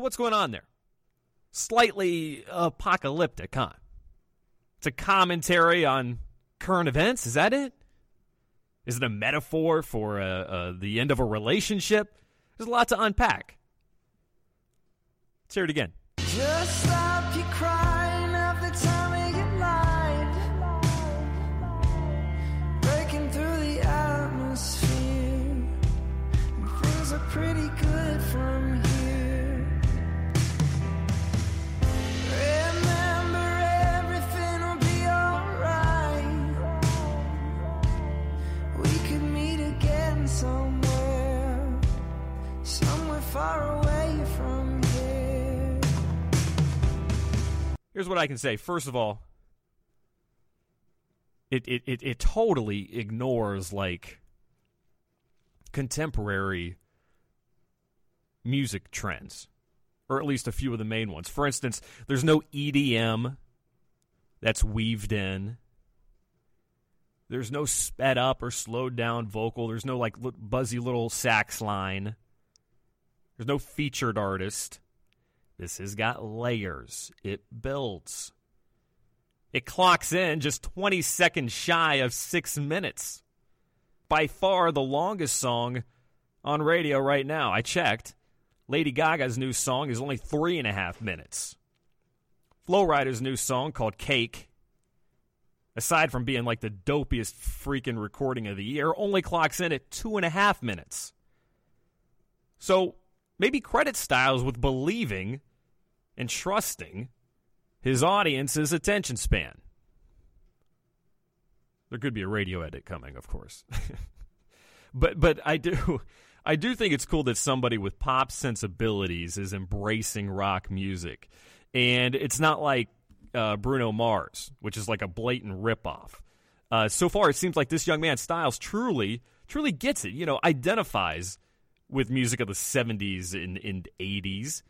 What's going on there? Slightly apocalyptic, huh? It's a commentary on current events. Is that it? Is it a metaphor for uh, uh, the end of a relationship? There's a lot to unpack. Let's hear it again. Here's what I can say. First of all, it it it, it totally ignores like contemporary music trends, or at least a few of the main ones. For instance, there's no EDM that's weaved in. There's no sped up or slowed down vocal. There's no like buzzy little sax line. There's no featured artist. This has got layers. It builds. It clocks in just 20 seconds shy of six minutes. By far the longest song on radio right now. I checked. Lady Gaga's new song is only three and a half minutes. Flo Rida's new song called Cake, aside from being like the dopiest freaking recording of the year, only clocks in at two and a half minutes. So maybe credit Styles with believing and trusting his audience's attention span. There could be a radio edit coming, of course. but but I do I do think it's cool that somebody with pop sensibilities is embracing rock music. And it's not like uh, Bruno Mars, which is like a blatant ripoff. Uh, so far, it seems like this young man Styles truly, truly gets it. You know, identifies with music of the '70s and, and '80s,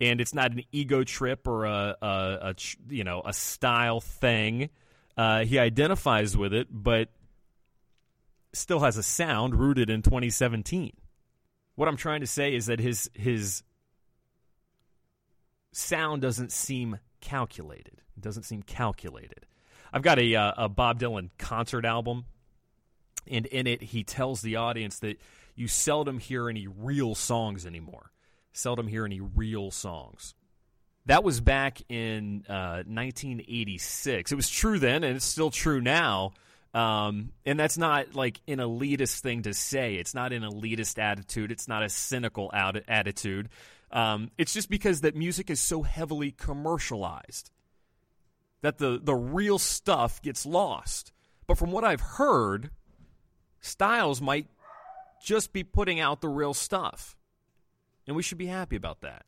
and it's not an ego trip or a, a, a you know a style thing. Uh, he identifies with it, but still has a sound rooted in 2017. What I'm trying to say is that his his sound doesn't seem calculated. It doesn't seem calculated. I've got a, uh, a Bob Dylan concert album, and in it he tells the audience that you seldom hear any real songs anymore. Seldom hear any real songs. That was back in uh, 1986. It was true then, and it's still true now. Um, and that's not like an elitist thing to say. It's not an elitist attitude. It's not a cynical attitude. Um, it's just because that music is so heavily commercialized that the the real stuff gets lost. But from what I've heard, Styles might just be putting out the real stuff, and we should be happy about that.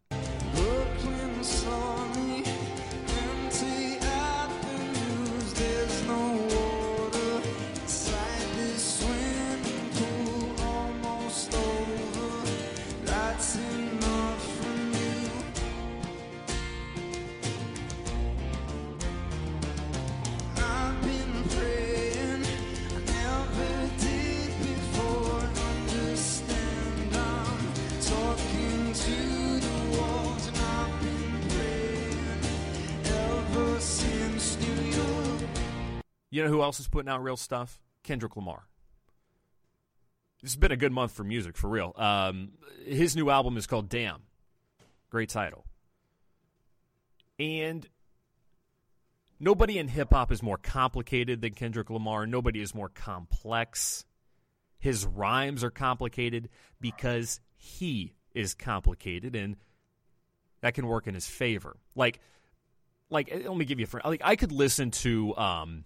You know who else is putting out real stuff? Kendrick Lamar. This has been a good month for music, for real. Um, his new album is called Damn. Great title. And nobody in hip hop is more complicated than Kendrick Lamar. Nobody is more complex. His rhymes are complicated because he is complicated, and that can work in his favor. Like, like let me give you a friend. Like, I could listen to um,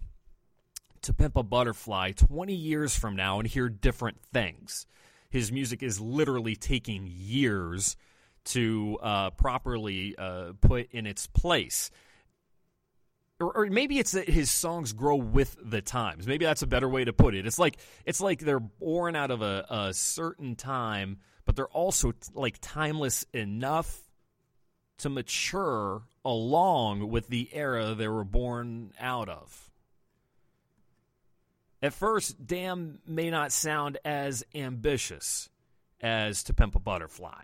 to Pimp a Butterfly 20 years from now and hear different things. His music is literally taking years to uh, properly uh, put in its place. Or, or maybe it's that his songs grow with the times. Maybe that's a better way to put it. It's like it's like they're born out of a, a certain time, but they're also t- like timeless enough to mature along with the era they were born out of. At first, Damn may not sound as ambitious as To Pimp a Butterfly.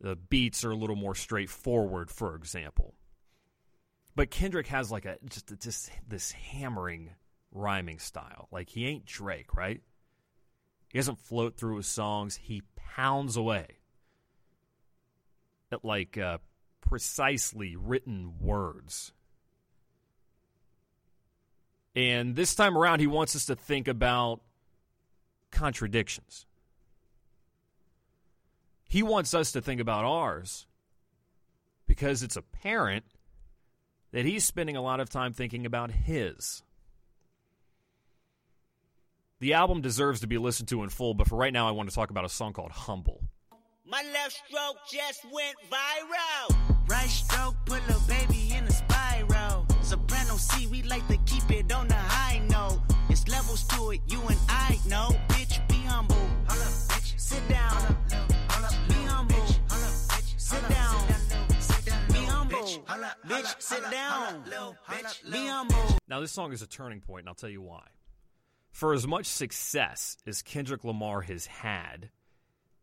The beats are a little more straightforward, for example. But Kendrick has like a just just this hammering rhyming style. Like he ain't Drake, right? He doesn't float through his songs. He pounds away at like uh, precisely written words. And this time around, he wants us to think about contradictions. He wants us to think about ours because it's apparent that he's spending a lot of time thinking about his. The album deserves to be listened to in full, but for right now, I want to talk about a song called Humble. My left stroke just went viral. Right stroke put a baby in a spiral. Soprano C, we like to keep it on the high note. It's levels to it, you and I know. Bitch, be humble. Hold up, bitch. Sit down. Hold up, be humble. Hold up, bitch. Sit down. Be humble. Bitch, sit down. Be humble. Now, this song is a turning point, and I'll tell you why. For as much success as Kendrick Lamar has had,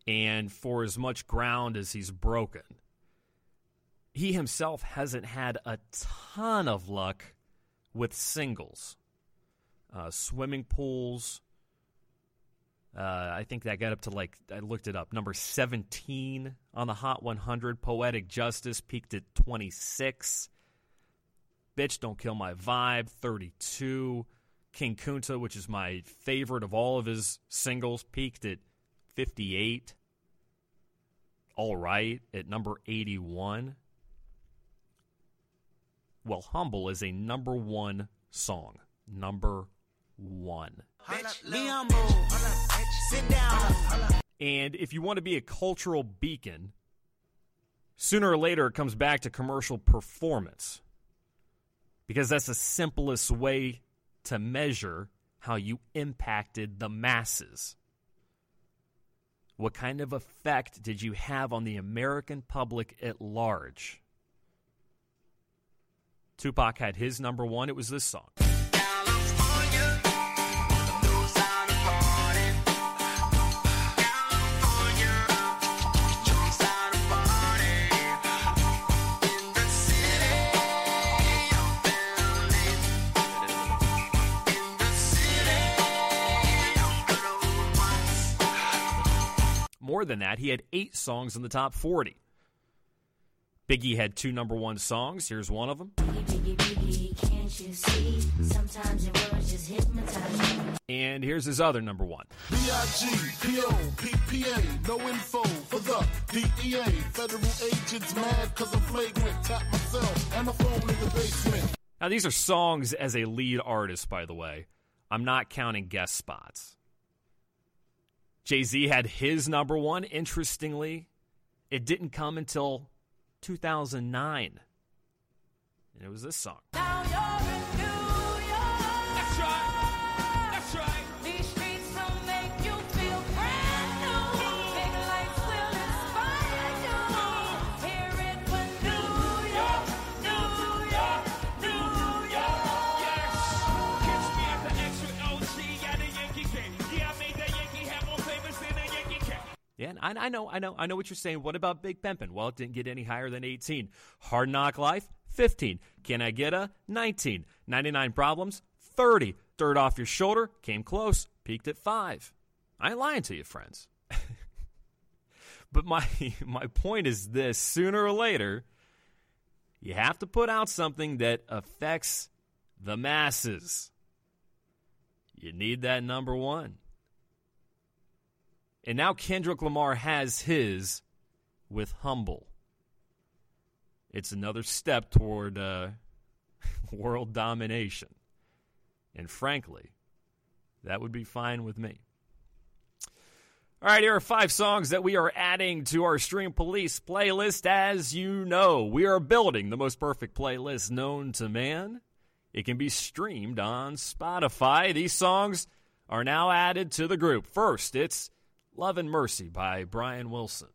and for as much ground as he's broken, he himself hasn't had a ton of luck with singles. Uh, swimming pools. Uh, I think that got up to like, I looked it up, number 17 on the Hot 100. Poetic Justice peaked at 26. Bitch Don't Kill My Vibe, 32. King Kunta, which is my favorite of all of his singles, peaked at 58. All Right at number 81. Well, Humble is a number one song. Number one. Bitch, be humble. Sit down. And if you want to be a cultural beacon, sooner or later it comes back to commercial performance. Because that's the simplest way to measure how you impacted the masses. What kind of effect did you have on the American public at large? Tupac had his number one. It was this song. More than that, he had eight songs in the top 40. Biggie had two number one songs. Here's one of them. And here's his other number one. B-I-G-P-O-P-P-A, no info for the DEA. Federal agents mad cause I'm flagrant. Tap myself and the phone in the basement. Now, these are songs as a lead artist, by the way. I'm not counting guest spots. Jay Z had his number one. Interestingly, it didn't come until 2009. And it was this song. Yeah, I, I know, I know, I know what you're saying. What about Big Pimpin'? Well, it didn't get any higher than 18. Hard Knock Life, 15. Can I Get a 19? 99 Problems, 30. Dirt Off Your Shoulder, came close, peaked at 5. I ain't lying to you, friends. but my my point is this: sooner or later, you have to put out something that affects the masses. You need that number one. And now Kendrick Lamar has his with Humble. It's another step toward uh, world domination. And frankly, that would be fine with me. All right, here are five songs that we are adding to our Stream Police playlist. As you know, we are building the most perfect playlist known to man. It can be streamed on Spotify. These songs are now added to the group. First, it's Love and Mercy by Brian Wilson.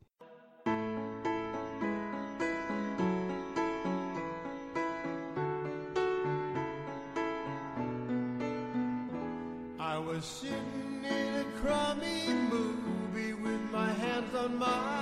My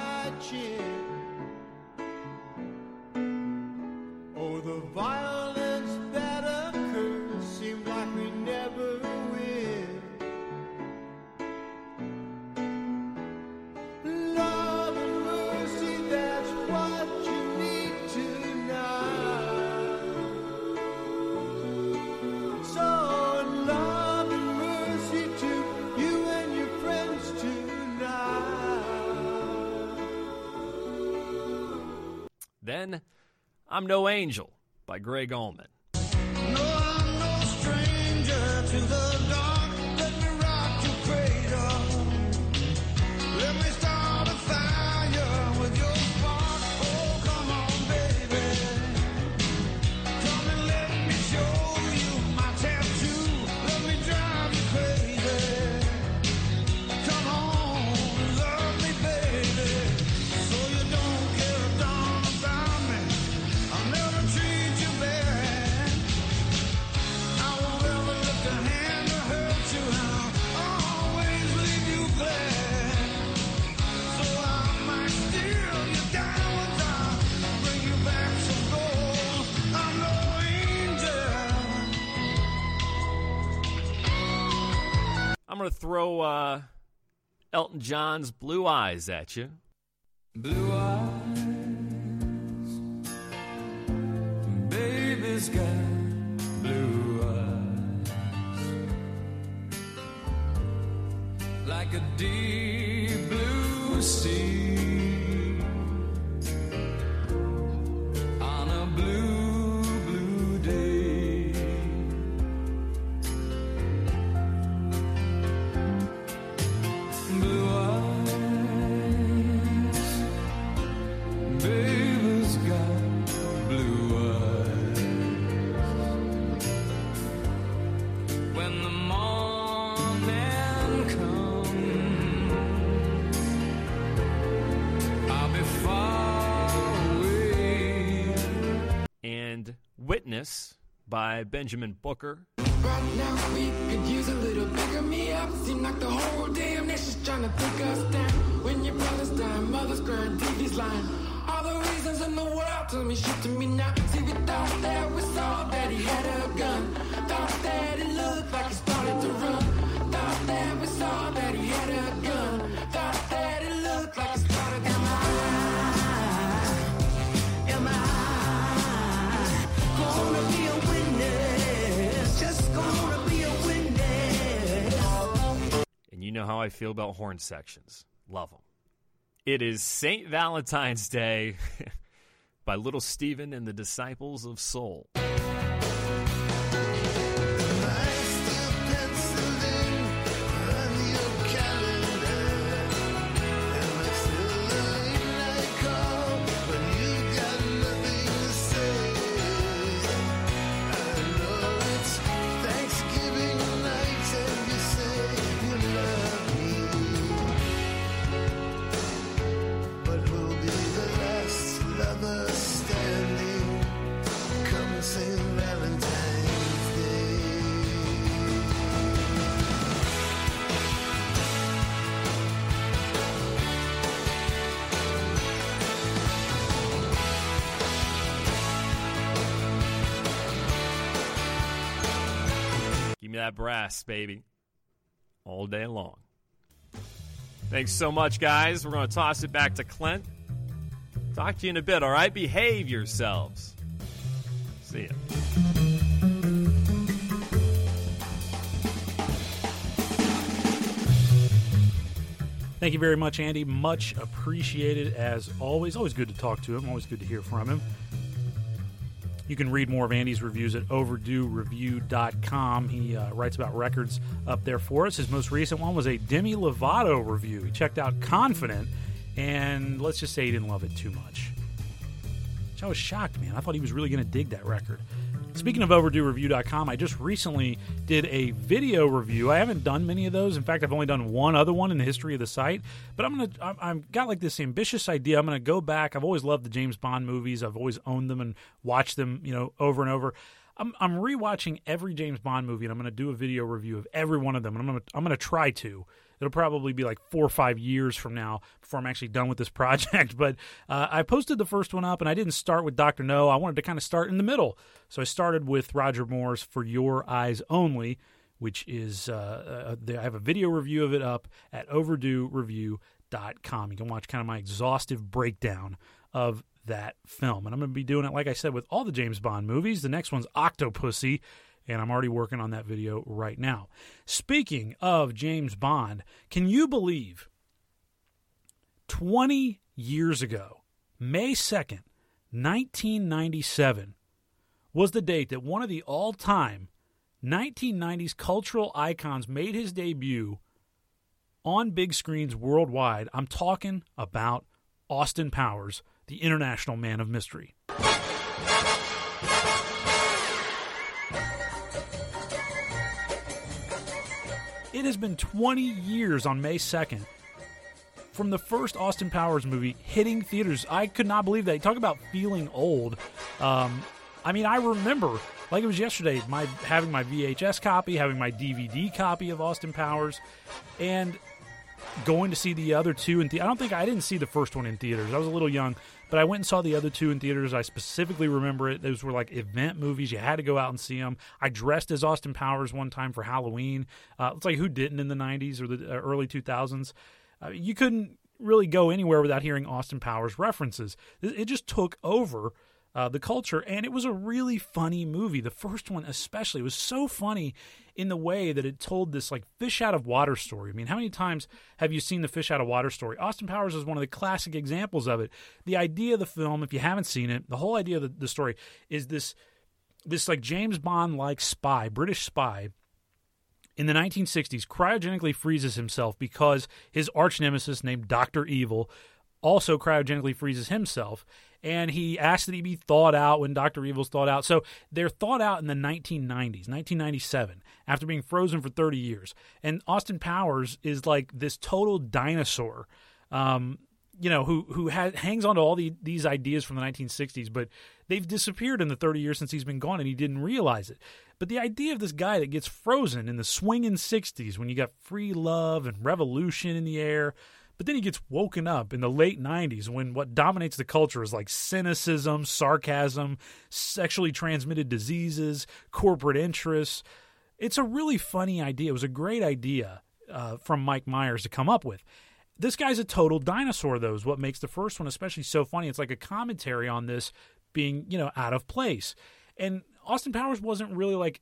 Then, I'm No Angel by Gregg Allman. To throw uh, Elton John's Blue Eyes at you. Blue eyes, baby's got blue eyes, like a deep by Benjamin Booker. Right now we could use a little bigger me up. Seem like the whole damn nation's trying to take us down. When your brother's dying, mother's crying, TV's lying. All the reasons in the world tell me shit to me now. See, we thought that we saw that he had a gun. Thought that it looked like he started to run. Thought that we saw that he had a gun. Know how I feel about horn sections. Love them. It is St. Valentine's Day by Little Steven and the Disciples of Soul. That brass, baby. All day long. Thanks so much, guys. We're going to toss it back to Clint. Talk to you in a bit, all right? Behave yourselves. See ya. Thank you very much, Andy. Much appreciated as always. Always good to talk to him. Always good to hear from him. You can read more of Andy's reviews at overduereview.com. He uh, writes about records up there for us. His most recent one was a Demi Lovato review. He checked out Confident, and let's just say he didn't love it too much. Which I was shocked, man. I thought he was really going to dig that record. Speaking of overduereview.com, I just recently did a video review. I haven't done many of those. In fact, I've only done one other one in the history of the site. But I'm gonna, I'm, I've got like this ambitious idea. I'm gonna go back. I've always loved the James Bond movies. I've always owned them and watched them, you know, over and over. I'm, I'm rewatching every James Bond movie, and I'm gonna do a video review of every one of them. And I'm gonna, I'm gonna try to. It'll probably be like four or five years from now before I'm actually done with this project. But uh, I posted the first one up, and I didn't start with Doctor No. I wanted to kind of start in the middle, so I started with Roger Moore's "For Your Eyes Only," which is uh, uh, I have a video review of it up at OverdueReview.com. You can watch kind of my exhaustive breakdown of that film, and I'm going to be doing it, like I said, with all the James Bond movies. The next one's Octopussy and I'm already working on that video right now. Speaking of James Bond, can you believe 20 years ago, May 2nd, 1997 was the date that one of the all time 1990s cultural icons made his debut on big screens worldwide. I'm talking about Austin Powers, the international man of mystery. It has been 20 years on May 2nd from the first Austin Powers movie hitting theaters. I could not believe that. Talk about feeling old. Um, I mean, I remember like it was yesterday, my having my VHS copy, having my DVD copy of Austin Powers, and going to see the other two in the- I don't think I didn't see the first one in theaters. I was a little young, but I went and saw the other two in theaters. I specifically remember it. Those were like event movies. You had to go out and see them. I dressed as Austin Powers one time for Halloween. Uh, it's like who didn't in the 90s or the uh, early 2000s. Uh, you couldn't really go anywhere without hearing Austin Powers references. It, it just took over uh, the culture, and it was a really funny movie. The first one, especially, was so funny in the way that it told this like fish out of water story. I mean, how many times have you seen the fish out of water story? Austin Powers is one of the classic examples of it. The idea of the film, if you haven't seen it, the whole idea of the, the story is this this like James Bond like spy, British spy in the 1960s cryogenically freezes himself because his arch nemesis named Dr. Evil also cryogenically freezes himself and he asked that he be thawed out when Dr. Evil's thawed out. So they're thawed out in the 1990s, 1997, after being frozen for 30 years. And Austin Powers is like this total dinosaur. Um, you know, who who ha- hangs on to all the, these ideas from the 1960s, but they've disappeared in the 30 years since he's been gone, and he didn't realize it. But the idea of this guy that gets frozen in the swinging 60s when you got free love and revolution in the air, but then he gets woken up in the late 90s when what dominates the culture is like cynicism, sarcasm, sexually transmitted diseases, corporate interests. It's a really funny idea. It was a great idea uh, from Mike Myers to come up with. This guy's a total dinosaur, though, is what makes the first one especially so funny. It's like a commentary on this being, you know, out of place. And Austin Powers wasn't really like,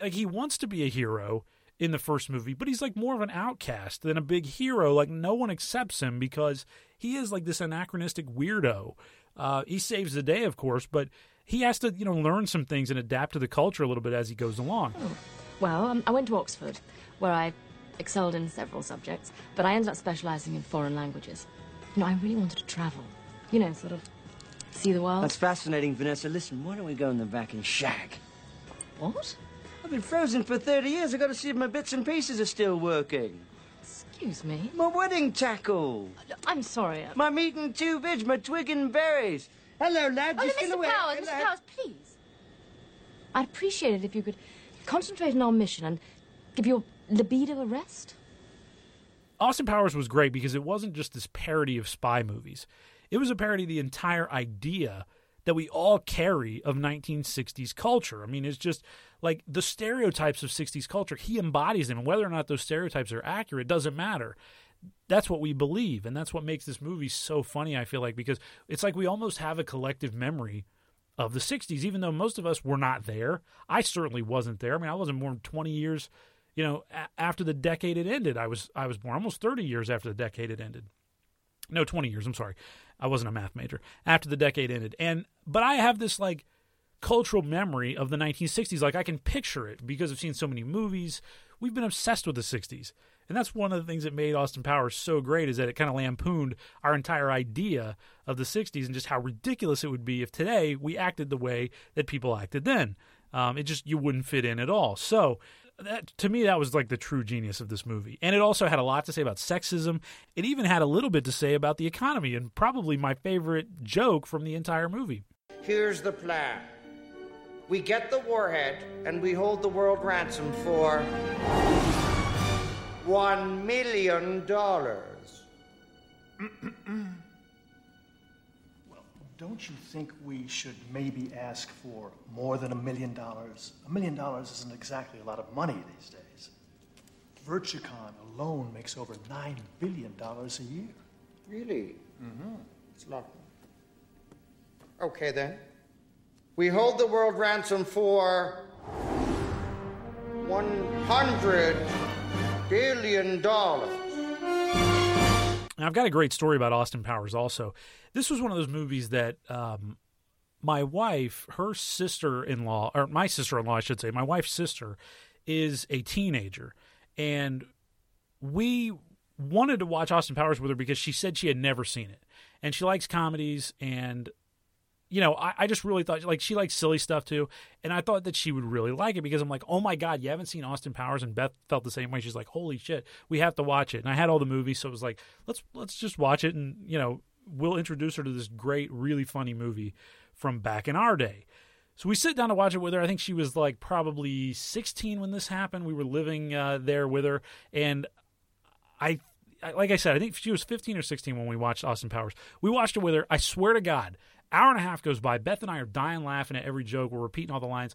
like he wants to be a hero in the first movie, but he's like more of an outcast than a big hero. Like no one accepts him because he is like this anachronistic weirdo. Uh, he saves the day, of course, but he has to you know learn some things and adapt to the culture a little bit as he goes along. Well, um, I went to Oxford, where I excelled in several subjects, but I ended up specialising in foreign languages. You know, I really wanted to travel. You know, sort of see the world. That's fascinating, Vanessa. Listen, why don't we go in the back and shag? What? I've been frozen for 30 years. I've got to see if my bits and pieces are still working. Excuse me? My wedding tackle. I'm sorry. uh, My meat and two veg, my twig and berries. Hello, lad. Oh, You no, still Mr. awake? Powers, Mr. Powers, please. I'd appreciate it if you could concentrate on our mission and give your libido a rest. Austin Powers was great because it wasn't just this parody of spy movies. It was a parody of the entire idea that we all carry of 1960s culture. I mean, it's just like the stereotypes of 60s culture. He embodies them, and whether or not those stereotypes are accurate doesn't matter. That's what we believe, and that's what makes this movie so funny, I feel like, because it's like we almost have a collective memory of the 60s, even though most of us were not there. I certainly wasn't there. I mean, I wasn't born 20 years, you know, a- after the decade had ended. I was I was born almost 30 years after the decade had ended. No, 20 years, I'm sorry. I wasn't a math major. After the decade ended. And but I have this like cultural memory of the 1960s. Like I can picture it because I've seen so many movies. We've been obsessed with the 60s. And that's one of the things that made Austin Powers so great is that it kind of lampooned our entire idea of the 60s and just how ridiculous it would be if today we acted the way that people acted then. Um, it just, you wouldn't fit in at all. So, that, to me, that was like the true genius of this movie. And it also had a lot to say about sexism. It even had a little bit to say about the economy, and probably my favorite joke from the entire movie. Here's the plan. We get the warhead and we hold the world ransom for one million dollars. Well, don't you think we should maybe ask for more than a million dollars? A million dollars isn't exactly a lot of money these days. Virtucon alone makes over nine billion dollars a year. Really? Mm-hmm. It's a lot. Okay then. We hold the world ransom for one hundred billion dollars. And I've got a great story about Austin Powers also. This was one of those movies that um, my wife, her sister in law, or my sister in law, I should say, my wife's sister, is a teenager, and we wanted to watch Austin Powers with her because she said she had never seen it, and she likes comedies, and you know, I, I just really thought like she likes silly stuff too, and I thought that she would really like it because I'm like, oh my god, you haven't seen Austin Powers, and Beth felt the same way. She's like, holy shit, we have to watch it, and I had all the movies, so it was like, let's let's just watch it, and you know, we'll introduce her to this great, really funny movie from back in our day. So we sit down to watch it with her. I think she was like probably 16 when this happened. We were living uh, there with her, and I, I, like I said, I think she was 15 or 16 when we watched Austin Powers. We watched it with her. I swear to God, hour and a half goes by. Beth and I are dying laughing at every joke. We're repeating all the lines.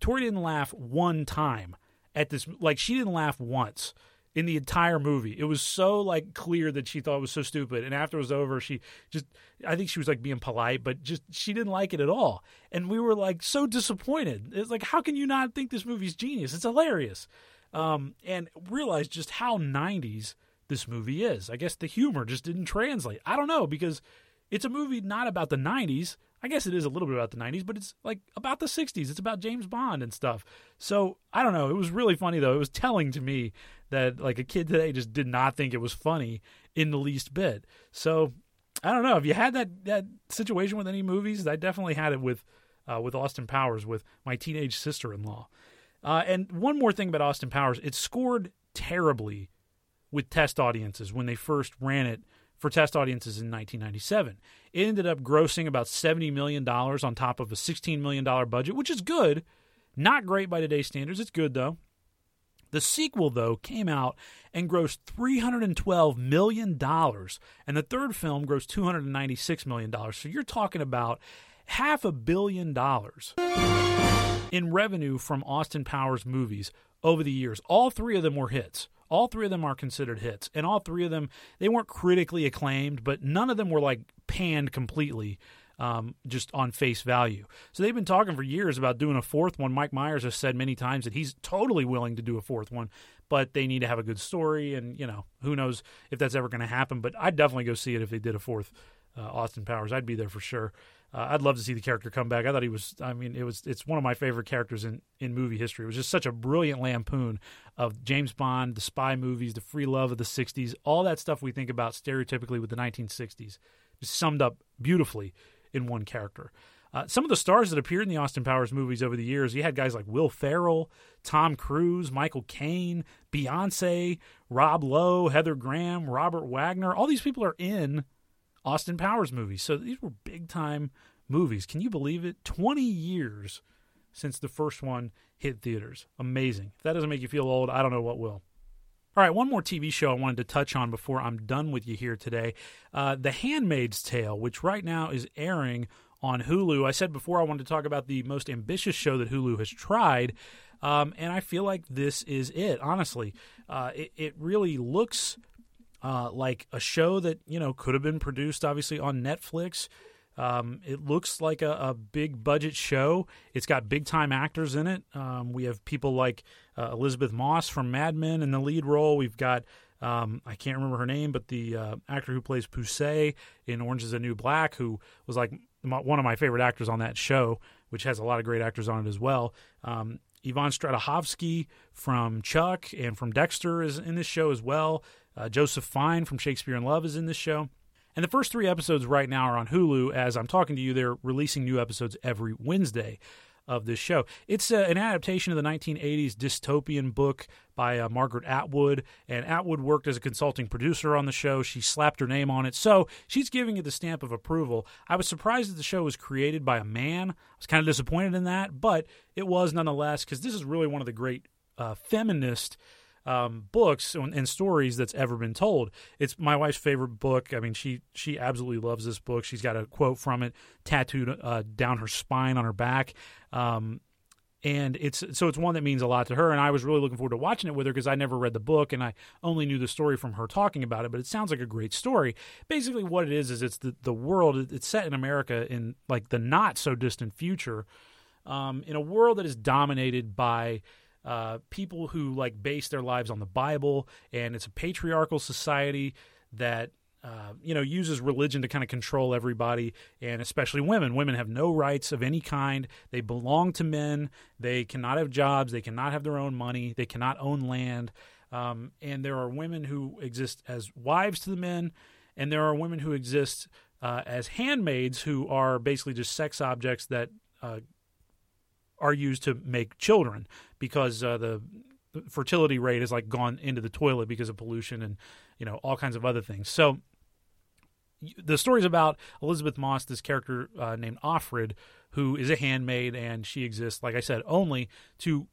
Tori didn't laugh one time at this. Like she didn't laugh once in the entire movie. It was so like clear that she thought it was so stupid. And after it was over, she just I think she was like being polite, but just she didn't like it at all. And we were like so disappointed. It's like how can you not think this movie's genius? It's hilarious. Um, and realize just how 90s this movie is. I guess the humor just didn't translate. I don't know because it's a movie not about the 90s. I guess it is a little bit about the 90s, but it's like about the 60s. It's about James Bond and stuff. So I don't know. It was really funny, though. It was telling to me that like a kid today just did not think it was funny in the least bit. So I don't know. Have you had that, that situation with any movies, I definitely had it with, uh, with Austin Powers, with my teenage sister in law. Uh, and one more thing about Austin Powers it scored terribly with test audiences when they first ran it for test audiences in 1997. It ended up grossing about $70 million on top of a $16 million budget, which is good. Not great by today's standards. It's good, though. The sequel, though, came out and grossed $312 million, and the third film grossed $296 million. So you're talking about half a billion dollars in revenue from Austin Powers movies over the years. All three of them were hits. All three of them are considered hits, and all three of them they weren't critically acclaimed, but none of them were like panned completely. Um, just on face value. So they've been talking for years about doing a fourth one. Mike Myers has said many times that he's totally willing to do a fourth one, but they need to have a good story, and you know who knows if that's ever going to happen. But I'd definitely go see it if they did a fourth uh, Austin Powers. I'd be there for sure. Uh, I'd love to see the character come back. I thought he was. I mean, it was. It's one of my favorite characters in in movie history. It was just such a brilliant lampoon of James Bond, the spy movies, the free love of the '60s, all that stuff we think about stereotypically with the 1960s, just summed up beautifully in one character. Uh, some of the stars that appeared in the Austin Powers movies over the years, you had guys like Will Ferrell, Tom Cruise, Michael Caine, Beyonce, Rob Lowe, Heather Graham, Robert Wagner. All these people are in Austin Powers movies. So these were big time movies. Can you believe it? 20 years since the first one hit theaters. Amazing. If that doesn't make you feel old, I don't know what will. All right, one more TV show I wanted to touch on before I'm done with you here today. Uh, the Handmaid's Tale, which right now is airing on Hulu. I said before I wanted to talk about the most ambitious show that Hulu has tried, um, and I feel like this is it, honestly. Uh, it, it really looks uh, like a show that, you know, could have been produced, obviously, on Netflix. Um, it looks like a, a, big budget show. It's got big time actors in it. Um, we have people like uh, Elisabeth Moss from Mad Men in the lead role. We've got um, I can't remember her name, but the uh, actor who plays Poussey in Orange Is the New Black, who was like my, one of my favorite actors on that show, which has a lot of great actors on it as well. Um, Yvonne Strahovski from Chuck and from Dexter is in this show as well. Uh, Joseph Fiennes from Shakespeare in Love is in this show. And the first three episodes right now are on Hulu. As I'm talking to you, they're releasing new episodes every Wednesday of this show. It's uh, an adaptation of the 1980s dystopian book by uh, Margaret Atwood, and Atwood worked as a consulting producer on the show. She slapped her name on it, so she's giving it the stamp of approval. I was surprised that the show was created by a man. I was kind of disappointed in that, but it was nonetheless because this is really one of the great uh, feminist um, books and, stories that's ever been told. It's my wife's favorite book. I mean, she she absolutely loves this book. She's got a quote from it tattooed uh, down her spine on her back. Um, and it's so it's one that means a lot to her and i was really looking forward to watching it with her because i never read the book and i only knew the story from her talking about it but it sounds like a great story basically what it is is it's the, the world it's set in america in like the not so distant future um, in a world that is dominated by uh, people who like base their lives on the Bible, and it's a patriarchal society that uh, you know, uses religion to kind of control everybody, and especially women. Women have no rights of any kind. They belong to men. They cannot have jobs. They cannot have their own money. They cannot own land. Um, and there are women who exist as wives to the men, and there are women who exist uh, as handmaids who are basically just sex objects that uh, are used to make children because uh, the fertility rate has like gone into the toilet because of pollution and you know all kinds of other things. So the story's about Elisabeth Moss, this character uh, named Offred, who is a handmaid, and she exists, like I said, only to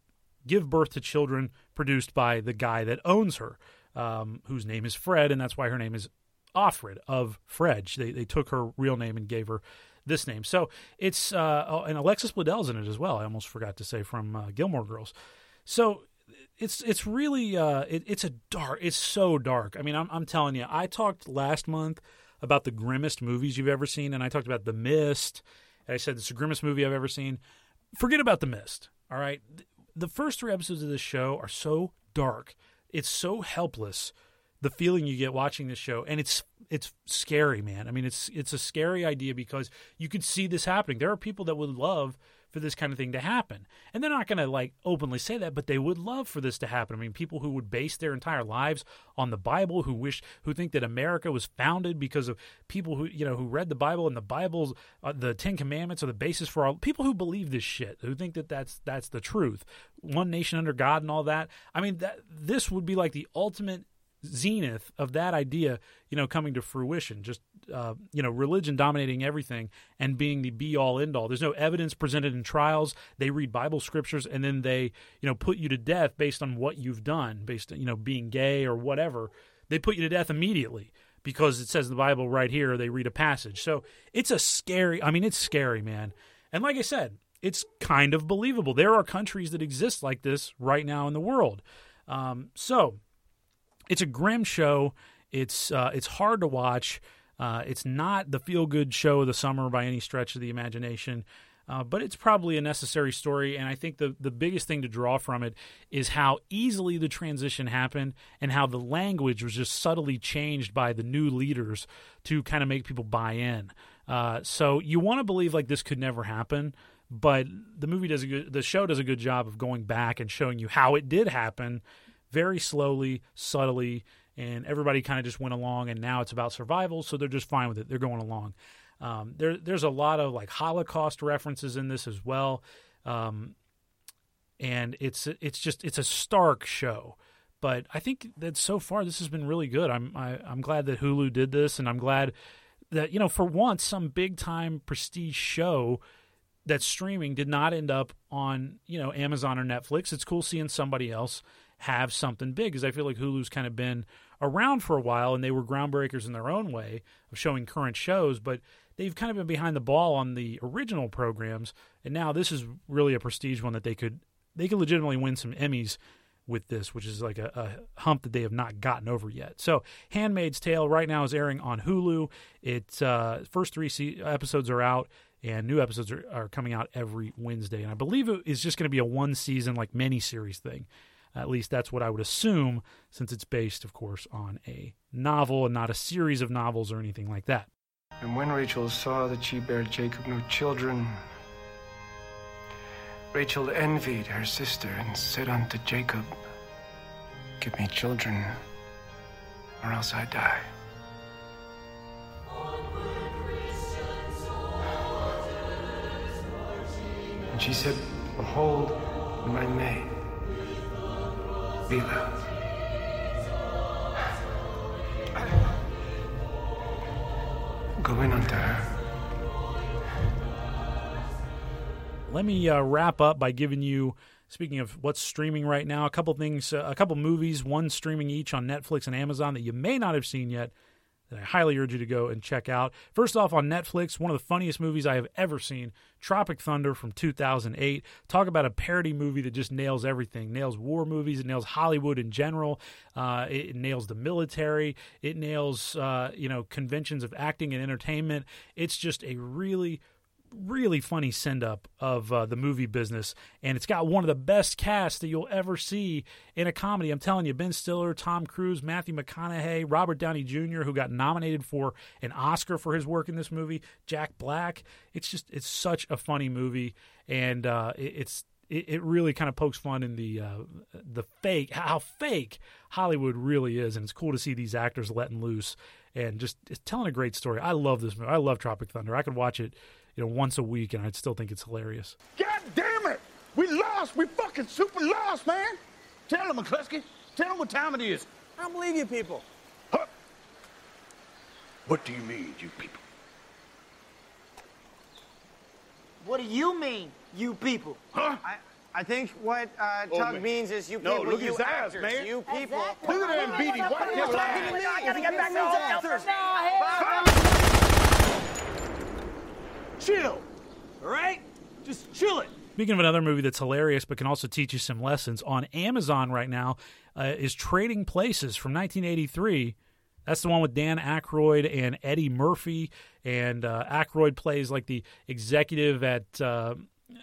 give birth to children produced by the guy that owns her, um, whose name is Fred, and that's why her name is Offred of Fred. They they took her real name and gave her this name. So it's uh, oh, and Alexis Bledel's in it as well. I almost forgot to say from uh, Gilmore Girls. So it's it's really uh, it, it's a dark. It's so dark. I mean, I'm I'm telling you. I talked last month about the grimmest movies you've ever seen, and I talked about The Mist. And I said it's the grimmest movie I've ever seen. Forget about The Mist. All right, the first three episodes of this show are so dark. It's so helpless. The feeling you get watching this show, and it's it's scary, man. I mean, it's it's a scary idea because you could see this happening. There are people that would love for this kind of thing to happen. And they're not going to like openly say that, but they would love for this to happen. I mean, people who would base their entire lives on the Bible, who wish, who think that America was founded because of people who, you know, who read the Bible and the Bible's, uh, the Ten Commandments are the basis for all people who believe this shit, who think that that's, that's the truth. One nation under God and all that. I mean, that this would be like the ultimate zenith of that idea, you know, coming to fruition. Just uh, you know, religion dominating everything and being the be all end all. There's no evidence presented in trials. They read Bible scriptures and then they, you know, put you to death based on what you've done, based on you know being gay or whatever. They put you to death immediately because it says in the Bible right here. They read a passage, so it's a scary. I mean, it's scary, man. And like I said, it's kind of believable. There are countries that exist like this right now in the world. Um, so it's a grim show. It's uh, it's hard to watch. Uh, it's not the feel good show of the summer by any stretch of the imagination, uh, but it's probably a necessary story. And I think the, the biggest thing to draw from it is how easily the transition happened and how the language was just subtly changed by the new leaders to kind of make people buy in. Uh, so you want to believe like this could never happen. But the movie does a good, the show does a good job of going back and showing you how it did happen, very slowly, subtly, and everybody kind of just went along and now it's about survival so they're just fine with it. They're going along. Um, there, there's a lot of like holocaust references in this as well. Um, and it's it's just it's a stark show. But i think that so far this has been really good. I'm I, am i am glad that hulu did this and i'm glad that you know for once some big time prestige show that's streaming did not end up on you know amazon or netflix. It's cool seeing somebody else have something big because i feel like hulu's kind of been around for a while and they were groundbreakers in their own way of showing current shows, but they've kind of been behind the ball on the original programs. And now this is really a prestige one that they could they could legitimately win some Emmys with this, which is like a, a, hump that they have not gotten over yet. So, Handmaid's Tale right now is airing on Hulu. Its uh, first three se- episodes are out, and new episodes are, are, coming out every Wednesday. And I believe it is just going to be a one season, like mini series thing. At least that's what I would assume, since it's based, of course, on a novel and not a series of novels or anything like that. And when Rachel saw that she bare Jacob no children, Rachel envied her sister and said unto Jacob, Give me children, or else I die. And she said, Behold, my maid. Bilhah. Go in unto her. Let me uh, wrap up by giving you, speaking of what's streaming right now, a couple things, uh, a couple movies, one streaming each on Netflix and Amazon that you may not have seen yet that I highly urge you to go and check out. First off, on Netflix, one of the funniest movies I have ever seen Tropic Thunder from 2008. Talk about a parody movie that just nails everything. Nails war movies, it nails Hollywood in general, uh, it, nails the military, it nails, uh, you know, conventions of acting and entertainment. It's just a really really funny send up of uh, the movie business, and it's got one of the best casts that you'll ever see in a comedy. I'm telling you, Ben Stiller, Tom Cruise, Matthew McConaughey, Robert Downey Jr., who got nominated for an Oscar for his work in this movie, Jack Black. It's just it's such a funny movie, and uh, it, it's it, it really kind of pokes fun in the uh, the fake how fake Hollywood really is, and it's cool to see these actors letting loose and just telling a great story. I love this movie. I love Tropic Thunder. I could watch it, you know, once a week, and I'd still think it's hilarious. God damn it! We lost! We fucking super lost, man! Tell them, McCluskey. Tell them what time it is. I don't believe you people. Huh? What do you mean, you people? What do you mean, you people? Huh? I, I think what uh, Oh, Tug man. means is you people, No, people, look at you his eyes, actors, man. you people. Look at that beady white You're little talking to me. I gotta get you back get to some answers. Chill. All right? Just chill it. Speaking of another movie that's hilarious but can also teach you some lessons, on Amazon right now uh, is Trading Places from 1983. That's the one with Dan Aykroyd and Eddie Murphy. And uh, Aykroyd plays like the executive at uh,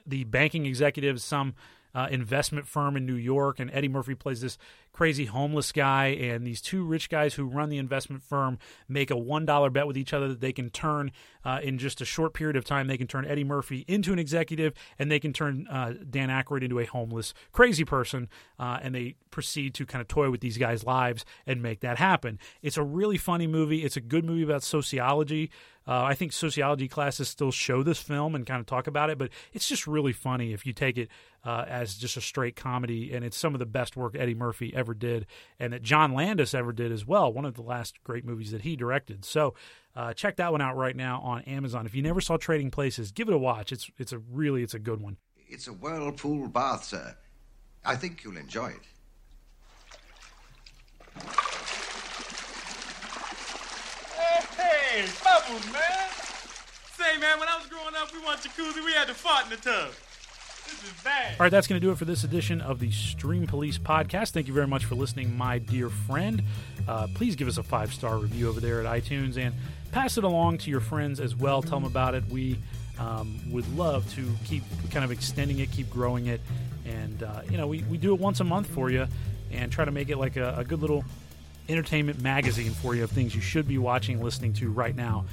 the banking executive, some uh, investment firm in New York. And Eddie Murphy plays this crazy homeless guy. And these two rich guys who run the investment firm make a $1 bet with each other that they can turn, uh, in just a short period of time, they can turn Eddie Murphy into an executive and they can turn uh, Dan Aykroyd into a homeless, crazy person. Uh, and they proceed to kind of toy with these guys' lives and make that happen. It's a really funny movie. It's a good movie about sociology. Uh, I think sociology classes still show this film and kind of talk about it, but it's just really funny if you take it uh, as just a straight comedy. And it's some of the best work Eddie Murphy ever did, and that John Landis ever did as well. One of the last great movies that he directed. So uh, check that one out right now on Amazon. If you never saw Trading Places, give it a watch. It's it's a really it's a good one. It's a whirlpool bath, sir. I think you'll enjoy it. Bubbles, man. Say, man, when I was growing up, we want jacuzzi. We had to fart in the tub. This is bad. All right, that's going to do it for this edition of the Stream Police podcast. Thank you very much for listening, my dear friend. Uh, please give us a five star review over there at iTunes and pass it along to your friends as well. Tell them about it. We um, would love to keep kind of extending it, keep growing it. And, uh, you know, we, we do it once a month for you and try to make it like a, a good little entertainment magazine for you of things you should be watching listening to right now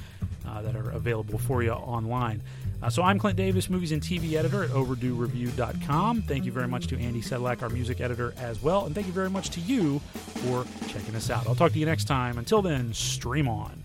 uh, that are available for you online. Uh, so I'm Clint Davis, movies and TV editor at overduereview.com. Thank you very much to Andy Sedlak, our music editor, as well. And thank you very much to you for checking us out. I'll talk to you next time. Until then, stream on.